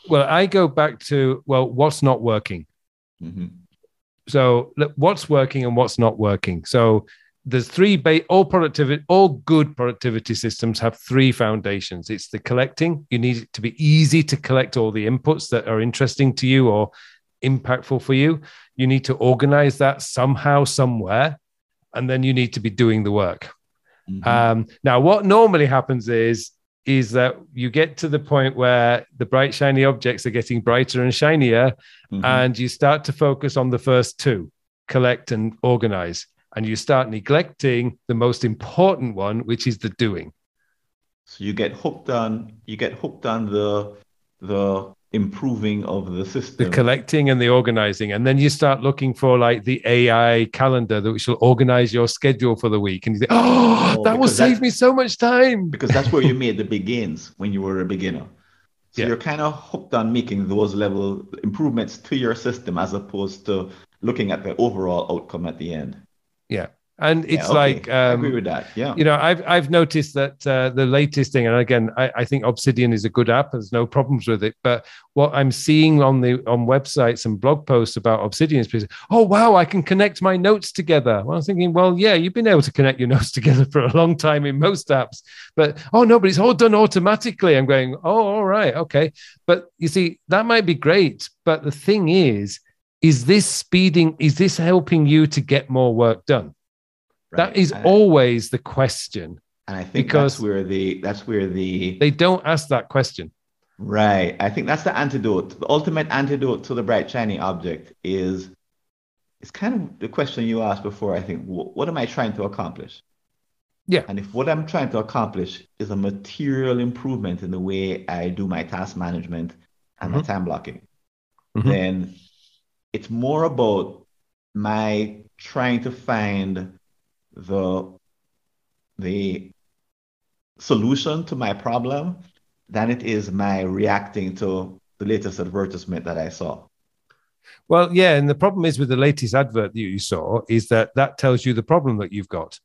Well, I go back to well, what's not working. Mm-hmm. So what's working and what's not working. So there's three ba- all productivity all good productivity systems have three foundations. It's the collecting. You need it to be easy to collect all the inputs that are interesting to you or impactful for you. You need to organize that somehow somewhere and then you need to be doing the work. Mm-hmm. um, now what normally happens is is that you get to the point where the bright shiny objects are getting brighter and shinier mm-hmm. and you start to focus on the first two collect and organize and you start neglecting the most important one, which is the doing. So you get hooked on you get hooked on the the improving of the system. The collecting and the organizing. And then you start looking for like the AI calendar that will organize your schedule for the week. And you think, oh, oh that will save me so much time. Because that's where you made the big gains when you were a beginner. So yeah. you're kind of hooked on making those level improvements to your system as opposed to looking at the overall outcome at the end. Yeah. And it's yeah, okay. like um, I agree with that. Yeah. You know, I've I've noticed that uh, the latest thing, and again, I, I think Obsidian is a good app. There's no problems with it. But what I'm seeing on the on websites and blog posts about Obsidian is, people, oh wow, I can connect my notes together. Well, I'm thinking, well, yeah, you've been able to connect your notes together for a long time in most apps, but oh no, but it's all done automatically. I'm going, oh, all right, okay. But you see, that might be great, but the thing is is this speeding is this helping you to get more work done? Right. that is and always the question. And i think because that's where the that's where the they don't ask that question. Right. I think that's the antidote. The ultimate antidote to the bright shiny object is it's kind of the question you asked before i think. What am i trying to accomplish? Yeah. And if what i'm trying to accomplish is a material improvement in the way i do my task management and mm-hmm. my time blocking mm-hmm. then it's more about my trying to find the the solution to my problem than it is my reacting to the latest advertisement that I saw. Well, yeah, and the problem is with the latest advert that you saw is that that tells you the problem that you've got.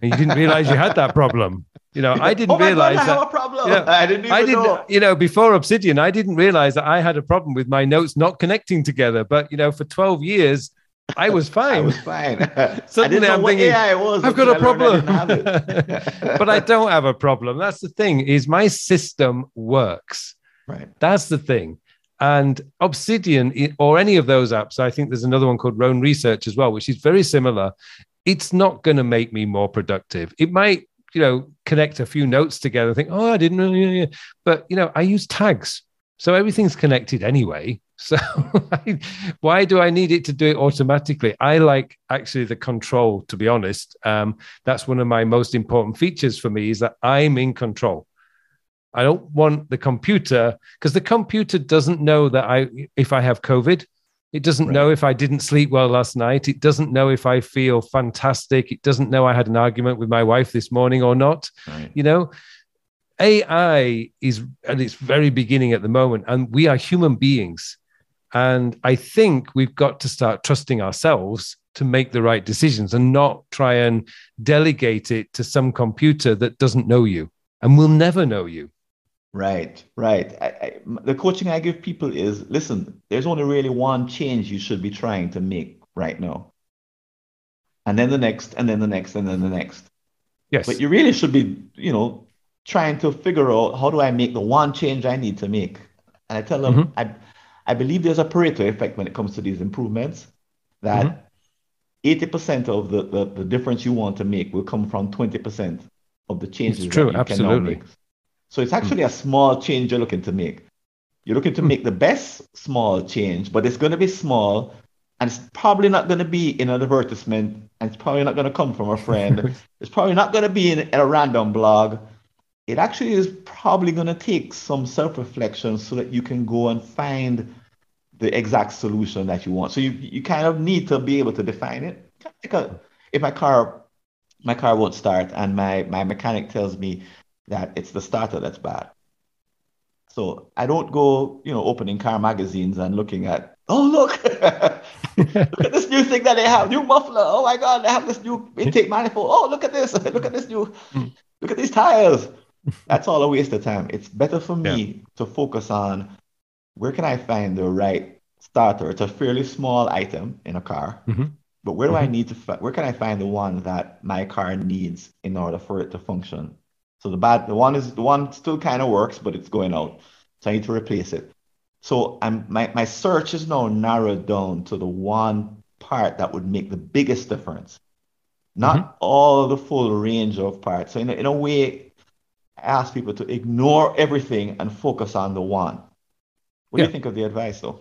And you didn't realize you had that problem. You know, I didn't oh realize God, that. I have a problem. You know, I didn't. I didn't. Know. You know, before Obsidian, I didn't realize that I had a problem with my notes not connecting together. But you know, for twelve years, I was fine. I was fine. Suddenly, I'm thinking. I've got a problem. but I don't have a problem. That's the thing. Is my system works. Right. That's the thing. And Obsidian or any of those apps, I think there's another one called Roam Research as well, which is very similar. It's not going to make me more productive. It might you know, connect a few notes together, think, oh, I didn't know. But, you know, I use tags. So everything's connected anyway. So why do I need it to do it automatically? I like actually the control, to be honest. Um, that's one of my most important features for me is that I'm in control. I don't want the computer because the computer doesn't know that I if I have COVID. It doesn't right. know if I didn't sleep well last night. It doesn't know if I feel fantastic. It doesn't know I had an argument with my wife this morning or not. Right. You know, AI is at its very beginning at the moment, and we are human beings. And I think we've got to start trusting ourselves to make the right decisions and not try and delegate it to some computer that doesn't know you and will never know you. Right, right. I, I, the coaching I give people is listen, there's only really one change you should be trying to make right now. And then the next, and then the next, and then the next. Yes. But you really should be, you know, trying to figure out how do I make the one change I need to make. And I tell them, mm-hmm. I, I believe there's a Pareto effect when it comes to these improvements that mm-hmm. 80% of the, the, the difference you want to make will come from 20% of the changes it's true, absolutely. So it's actually a small change you're looking to make. You're looking to mm. make the best small change, but it's going to be small and it's probably not going to be in an advertisement and it's probably not going to come from a friend. it's probably not going to be in a random blog. It actually is probably going to take some self reflection so that you can go and find the exact solution that you want. So you, you kind of need to be able to define it. if my car my car won't start and my, my mechanic tells me that it's the starter that's bad. So I don't go, you know, opening car magazines and looking at Oh, look. look at this new thing that they have. New muffler. Oh my God, they have this new intake manifold. Oh, look at this. Look at this new, look at these tires. That's all a waste of time. It's better for me yeah. to focus on where can I find the right starter. It's a fairly small item in a car. Mm-hmm. But where do mm-hmm. I need to, where can I find the one that my car needs in order for it to function? So the bad, the one is, the one still kind of works, but it's going out. So I need to replace it. So I'm, my, my search is now narrowed down to the one part that would make the biggest difference, not mm-hmm. all the full range of parts. So in a, in a way, I ask people to ignore everything and focus on the one. What yeah. do you think of the advice though?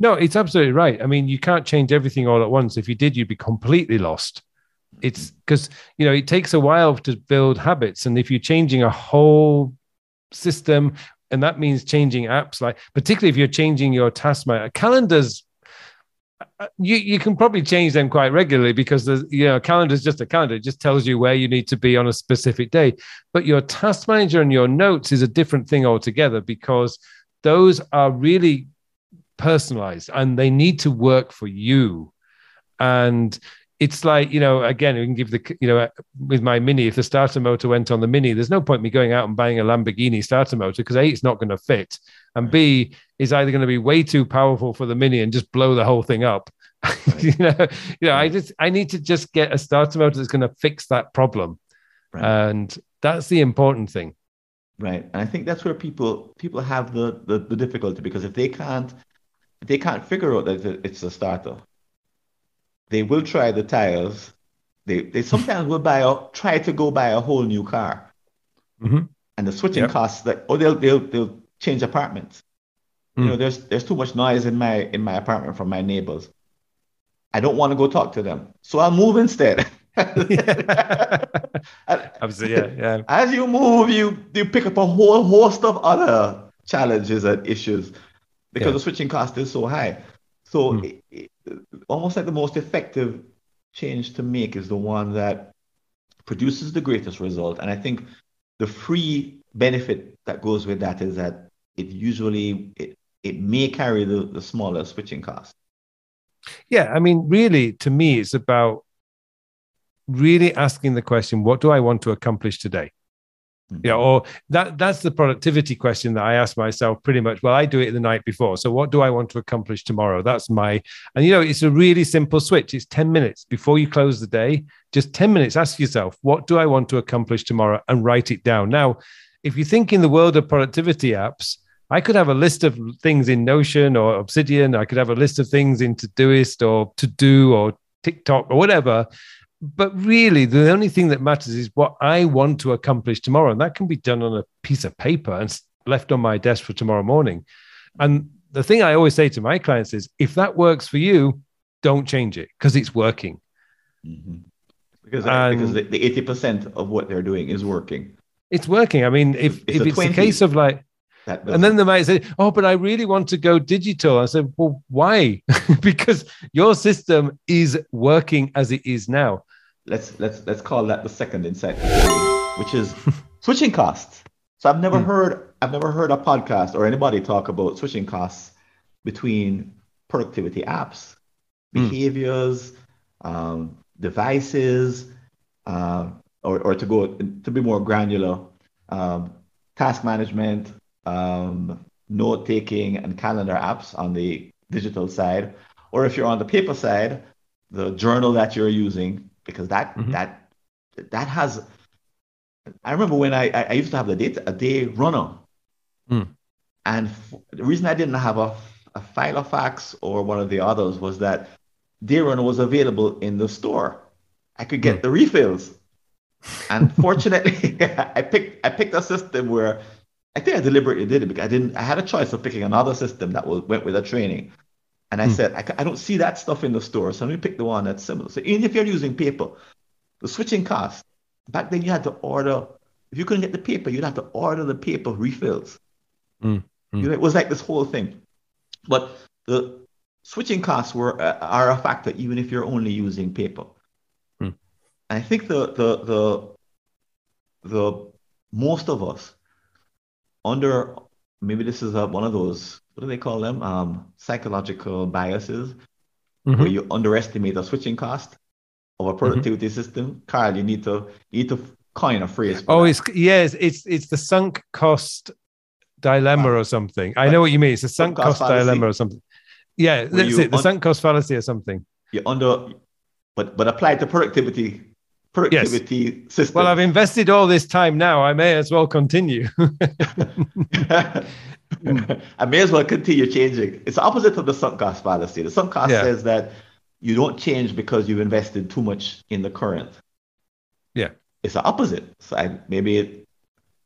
No, it's absolutely right. I mean, you can't change everything all at once. If you did, you'd be completely lost. It's because, you know, it takes a while to build habits. And if you're changing a whole system and that means changing apps like particularly if you're changing your task manager calendars uh, you, you can probably change them quite regularly because the you know calendar is just a calendar it just tells you where you need to be on a specific day but your task manager and your notes is a different thing altogether because those are really personalized and they need to work for you and it's like you know again we can give the you know with my mini if the starter motor went on the mini there's no point me going out and buying a lamborghini starter motor because a it's not going to fit and b is either going to be way too powerful for the mini and just blow the whole thing up right. you know you know i just i need to just get a starter motor that's going to fix that problem right. and that's the important thing right and i think that's where people people have the, the the difficulty because if they can't if they can't figure out that it's a starter they will try the tires. They they sometimes will buy a try to go buy a whole new car, mm-hmm. and the switching yep. costs that or they'll they'll they'll change apartments. Mm. You know, there's there's too much noise in my in my apartment from my neighbors. I don't want to go talk to them, so I'll move instead. Absolutely, yeah, yeah. As you move, you you pick up a whole host of other challenges and issues because yeah. the switching cost is so high. So mm. it, almost like the most effective change to make is the one that produces the greatest result. And I think the free benefit that goes with that is that it usually it, it may carry the, the smaller switching cost. Yeah, I mean, really, to me, it's about really asking the question, what do I want to accomplish today? Mm-hmm. Yeah, or that that's the productivity question that I ask myself pretty much. Well, I do it the night before. So what do I want to accomplish tomorrow? That's my and you know, it's a really simple switch. It's 10 minutes before you close the day. Just 10 minutes, ask yourself, what do I want to accomplish tomorrow? And write it down. Now, if you think in the world of productivity apps, I could have a list of things in Notion or Obsidian. I could have a list of things in Todoist or To Do or TickTick or whatever but really the only thing that matters is what i want to accomplish tomorrow and that can be done on a piece of paper and left on my desk for tomorrow morning and the thing i always say to my clients is if that works for you don't change it because it's working mm-hmm. because, and because the, the 80% of what they're doing is working it's working i mean if, it's if it's a case of like and then they might say, "Oh, but I really want to go digital." I said, "Well, why? because your system is working as it is now let's let's let's call that the second insight, which is switching costs. So I've never mm. heard I've never heard a podcast or anybody talk about switching costs between productivity apps, hmm. behaviors, mm. um, devices, uh, or or to go to be more granular, um, task management, um, note taking, and calendar apps on the digital side, or if you're on the paper side, the journal that you're using because that mm-hmm. that that has. I remember when I I used to have the day a day runner, mm. and f- the reason I didn't have a a Filofax or one of the others was that day runner was available in the store. I could get mm. the refills. And fortunately, I picked I picked a system where I think I deliberately did it because I didn't. I had a choice of picking another system that was went with a training, and I mm. said, I, I, don't see that stuff in the store. So let me pick the one that's similar. So even if you're using paper, the switching cost, back then you had to order, if you couldn't get the paper, you'd have to order the paper refills. Mm. Mm. You know, it was like this whole thing. But the switching costs were uh, are a factor even if you're only using paper. Mm. I think the, the, the, the most of us under, maybe this is a, one of those what do they call them? Um, psychological biases, Mhm. where you underestimate the switching cost of a productivity system. Carl, you need to you need to coin a phrase. Oh, that. it's yes, it's it's the sunk cost dilemma or something. I know what you mean. It's a sunk Sunk cost cost dilemma or something. Yeah, that's it. The un- sunk cost fallacy or something. you under, but but applied to productivity productivity system. Well, I've invested all this time now. I may as well continue. I may as well continue changing. It's the opposite of the sunk cost fallacy. The sunk cost Yeah. says that you don't change because you've invested too much in the current. Yeah. It's the opposite. So I, maybe it,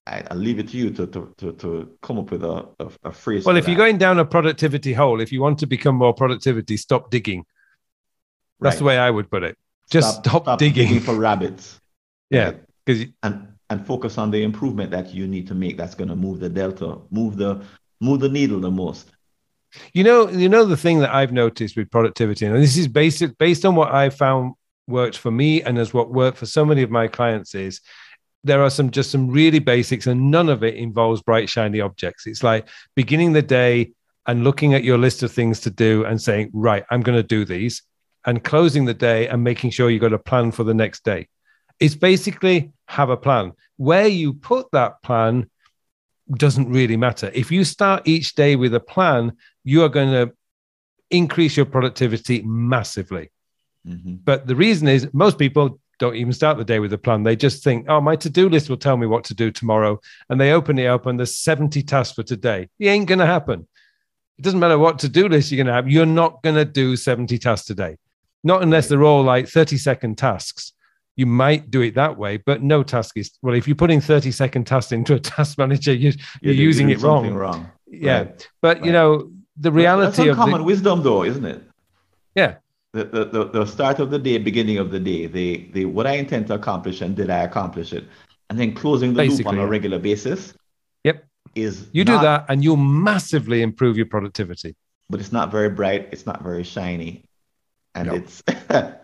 I, I'll leave it to you to, to, to, to come up with a, a, a phrase. well, if you're going down a productivity hole, if you want to become more productivity, stop digging. That's the way I would put it. Just stop, digging. for rabbits. Yeah, Right. because and and focus on the improvement that you need to make that's going to move the delta move the move the needle the most You know, you know the thing that I've noticed with productivity, and this is basic based on what I found worked for me and as what worked for so many of my clients is there are some just some really basics, and none of it involves bright shiny objects. It's like beginning the day and looking at your list of things to do and saying, right, I'm going to do these, and closing the day and making sure you got a plan for the next day. It's basically have a plan. Where you put that plan doesn't really matter. If you start each day with a plan, you are going to increase your productivity massively. Mhm. But the reason is most people don't even start the day with a plan. They just think, oh, my to do list will tell me what to do tomorrow. And they open it up and there's 70 tasks for today. It ain't going to happen. It doesn't matter what to do list you're going to have. You're not going to do 70 tasks today, not unless they're all like 30 second tasks. You might do it that way, but no task is well. If you're putting 30 second tasks into a task manager, you, You're you're using it wrong. wrong Yeah. Right. But you know, the That's reality of uncommon the, wisdom though isn't it Yeah. the, the, the, start of the day beginning of the day the, the what i intend to accomplish and did i accomplish it and then closing the loop on a regular basis Yep. is you do that and you'll massively improve your productivity. but it's not very bright it's not very shiny and it's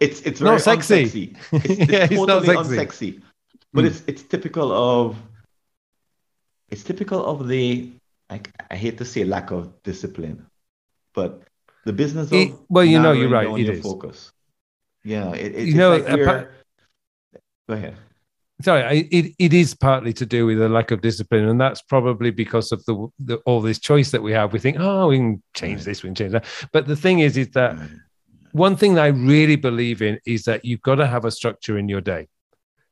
it's it's Not very sexy. unsexy. It's, it's Yeah, it's not sexy. unsexy. But Mm. it's it's typical of it's typical of the I, I hate to say lack of discipline, but the business of It- well, you know, you're right, it your is. focus. Yeah, it, it, You it's know, like apart- go ahead. Sorry, it, it is partly to do with a lack of discipline, and that's probably because of the, the all this choice that we have. We think, oh, we can change this, we can change that. But the thing is, is that. One thing that I really believe in is that you've got to have a structure in your day.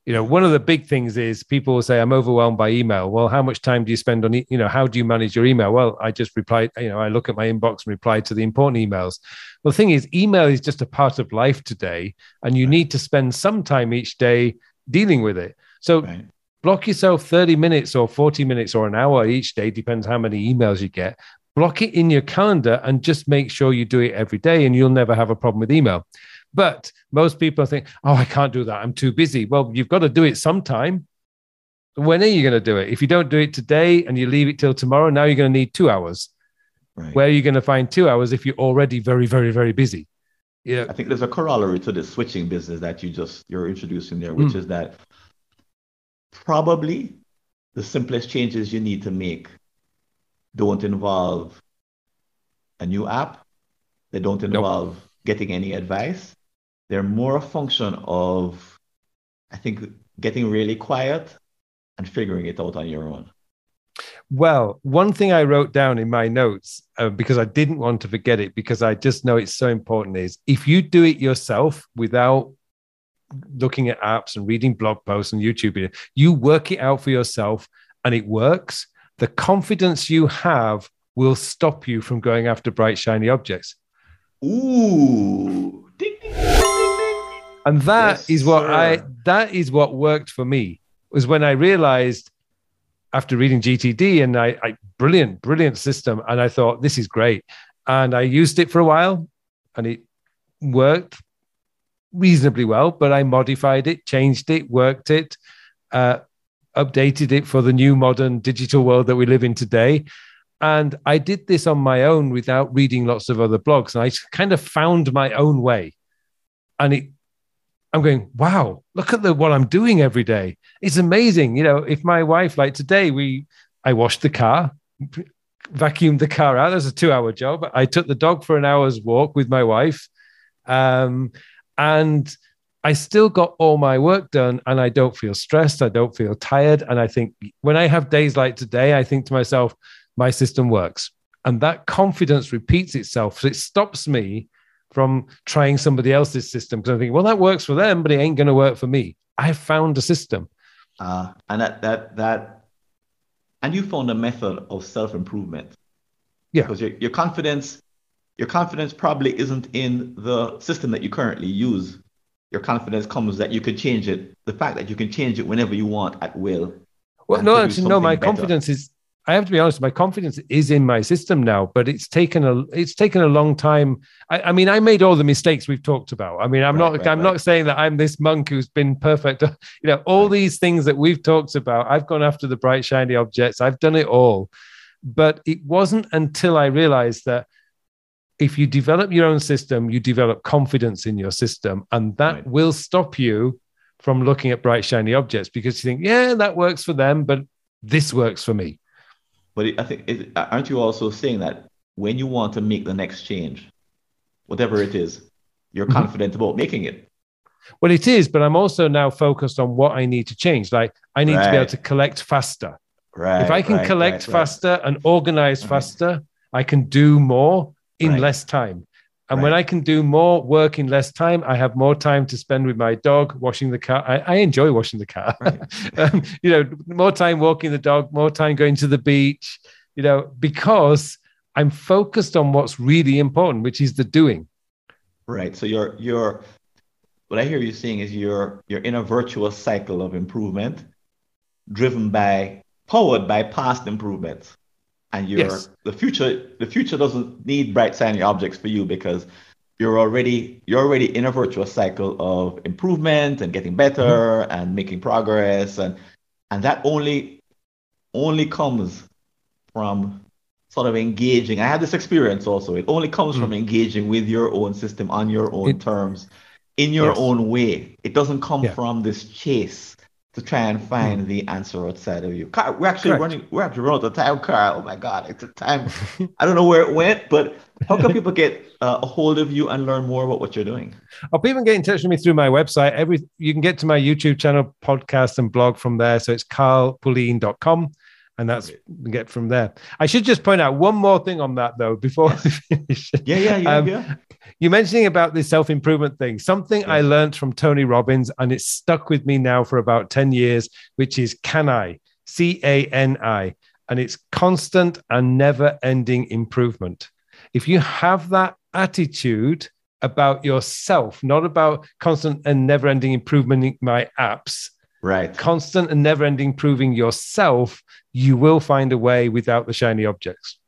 You know, one of the big things is people will say, I'm overwhelmed by email. Well, how much time do you spend on, e- you know, how do you manage your email? Well, I just reply, you know, I look at my inbox and reply to the important emails. Well, the thing is, email is just a part of life today, and you Right. need to spend some time each day dealing with it. So Right. block yourself 30 minutes or 40 minutes or an hour each day, depends how many emails you get. Block it in your calendar and just make sure you do it every day, and you'll never have a problem with email. But most people think, oh, I can't do that. I'm too busy. Well, you've got to do it sometime. When are you going to do it? If you don't do it today and you leave it till tomorrow, now you're going to need two hours. Right. Where are you going to find two hours if you're already very, very, very busy? Yeah. I think there's a corollary to the switching business that you just you're introducing there, which Mm. is that probably the simplest changes you need to make don't involve a new app. They don't involve getting any advice. They're more a function of, I think, getting really quiet and figuring it out on your own. Well, one thing I wrote down in my notes uh, because I didn't want to forget it because I just know it's so important is if you do it yourself without looking at apps and reading blog posts and YouTube, you work it out for yourself and it works. The confidence you have will stop you from going after bright, shiny objects. Ooh, ding, ding, ding. And that Yes, is what I that is what worked for me was when I realized after reading GTD and I, I brilliant, brilliant system. And I thought this is great. And I used it for a while and it worked reasonably well, but I modified it, changed it, worked it, uh, updated it for the new modern digital world that we live in today. And I did this on my own without reading lots of other blogs. And I kind of found my own way. And it I'm going, wow, look at the what I'm doing every day. It's amazing. You know, if my wife, like today, we I washed the car, vacuumed the car out. That was a two-hour job. I took the dog for an hour's walk with my wife, um, and I still got all my work done, and I don't feel stressed. I don't feel tired, and I think when I have days like today, I think to myself, my system works, and that confidence repeats itself. So it stops me from trying somebody else's system because I think, well, that works for them, but it ain't going to work for me. I found a system. Uh, and that that that and you found a method of self-improvement. Yeah. Because your, your confidence, your confidence probably isn't in the system that you currently use. Your confidence comes that you can change it. The fact that you can change it whenever you want at will. Well, no, actually, no. My better. confidence is I have to be honest. My confidence is in my system now, but it's taken a it's taken a long time. I, I mean, I made all the mistakes we've talked about. I mean, I'm right, not right, I'm right. not saying that I'm this monk who's been perfect. You know, all these things that we've talked about. I've gone after the bright shiny objects. I've done it all, but it wasn't until I realized that if you develop your own system, you develop confidence in your system, and that will stop you from looking at bright shiny objects because you think, yeah, that works for them, but this works for me. But I think, it, aren't you also saying that when you want to make the next change, whatever it is, you're mm-hmm. confident about making it? Well, it is, but I'm also now focused on what I need to change. Like I need right. to be able to collect faster. Right. If I can right, collect right, faster and organize mm-hmm. faster, I can do more in less time. And right. when I can do more work in less time, I have more time to spend with my dog, washing the car. I, I enjoy washing the car. Right. um, you know, more time walking the dog, more time going to the beach, you know, because I'm focused on what's really important, which is the doing. Right. So you're you're what I hear you saying is you're you're in a virtuous cycle of improvement driven by powered by past improvements and you're yes. the future the future doesn't need bright shiny objects for you because you're already you're already in a virtuous cycle of improvement and getting better mm-hmm. and making progress and and that only only comes from sort of engaging i had this experience also it only comes mm-hmm. from engaging with your own system on your own it, terms in your yes. own way it doesn't come yeah. from this chase to try and find mm. the answer outside of you. Carl, we're actually Correct. running. We're actually running out of time, Carl. Oh my God, it's a time. I don't know where it went, but how can people get uh, a hold of you and learn more about what you're doing? Oh, people can get in touch with me through my website. Every you can get to my YouTube channel, podcast, and blog from there. So it's carlpullein.com and that's get from there. I should just point out one more thing on that though before yes. we finish. Yeah, yeah, yeah, um, yeah. You're mentioning about the self improvement thing. Something yes. I learned from Tony Robbins, and it's stuck with me now for about ten years, which is "Can I?" C A N I, and it's constant and never ending improvement. If you have that attitude about yourself, not about constant and never ending improvement in my apps, right constant and never ending proving yourself you will find a way without the shiny objects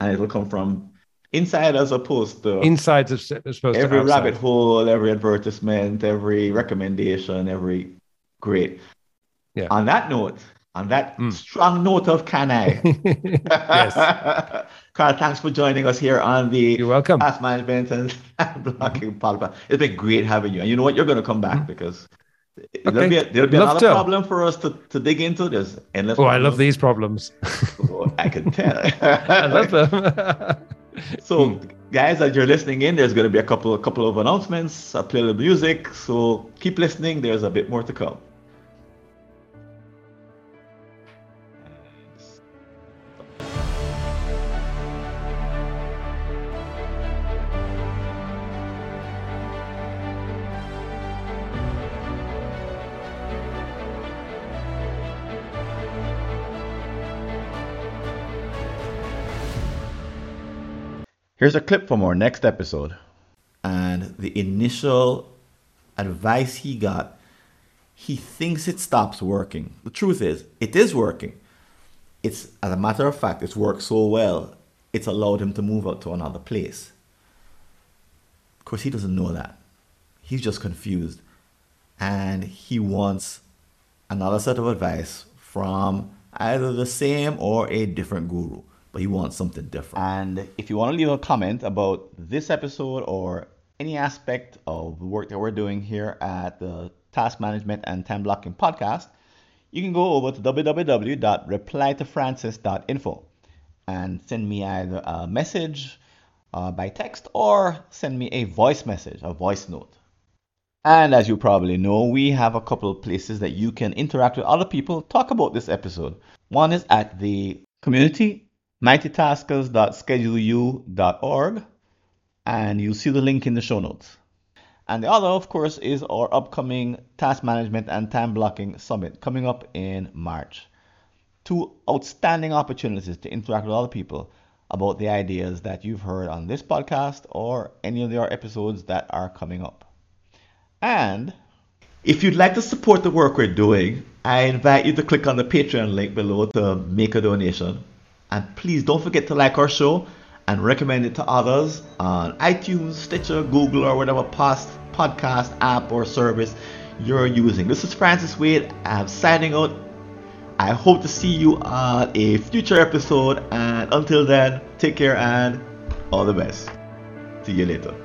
and it'll come from inside as opposed to inside as opposed every rabbit hole every advertisement every recommendation every great yeah on that note on that mm. strong note of can I? yes. Carl, thanks for joining us here on the You're welcome. Task Management and Blocking podcast. It's been great having you. And you know what? You're going to come back mm. because Okay. There'll be, a, there'll be another to. problem for us to, to dig into. There's endless. Oh, problems. I love these problems. oh, I can tell. I love them. so, hmm. guys, as you're listening in, there's going to be a couple, a couple of announcements. I play the music, so keep listening. There's a bit more to come. Here's a clip from our next episode. And the initial advice he got, he thinks it stops working. The truth is, it is working. It's, as a matter of fact, it's worked so well, it's allowed him to move out to another place. Of course, he doesn't know that. He's just confused. And he wants another set of advice from either the same or a different guru but he wants something different. And if you want to leave a comment about this episode or any aspect of the work that we're doing here at the Task Management and Time Blocking Podcast, you can go over to www.replytofrancis.info and send me either a message uh, by text or send me a voice message, a voice note. And as you probably know, we have a couple of places that you can interact with other people, talk about this episode. One is at the community, mightytaskers.scheduleu.org, and you'll see the link in the show notes. And the other, of course, is our upcoming Task Management and Time Blocking Summit coming up in March. Two outstanding opportunities to interact with other people about the ideas that you've heard on this podcast or any of the episodes that are coming up. And if you'd like to support the work we're doing, I invite you to click on the Patreon link below to make a donation. And please don't forget to like our show and recommend it to others on iTunes, Stitcher, Google, or whatever past podcast app or service you're using. This is Francis Wade. I'm signing out. I hope to see you on a future episode. And until then, take care and all the best. See you later.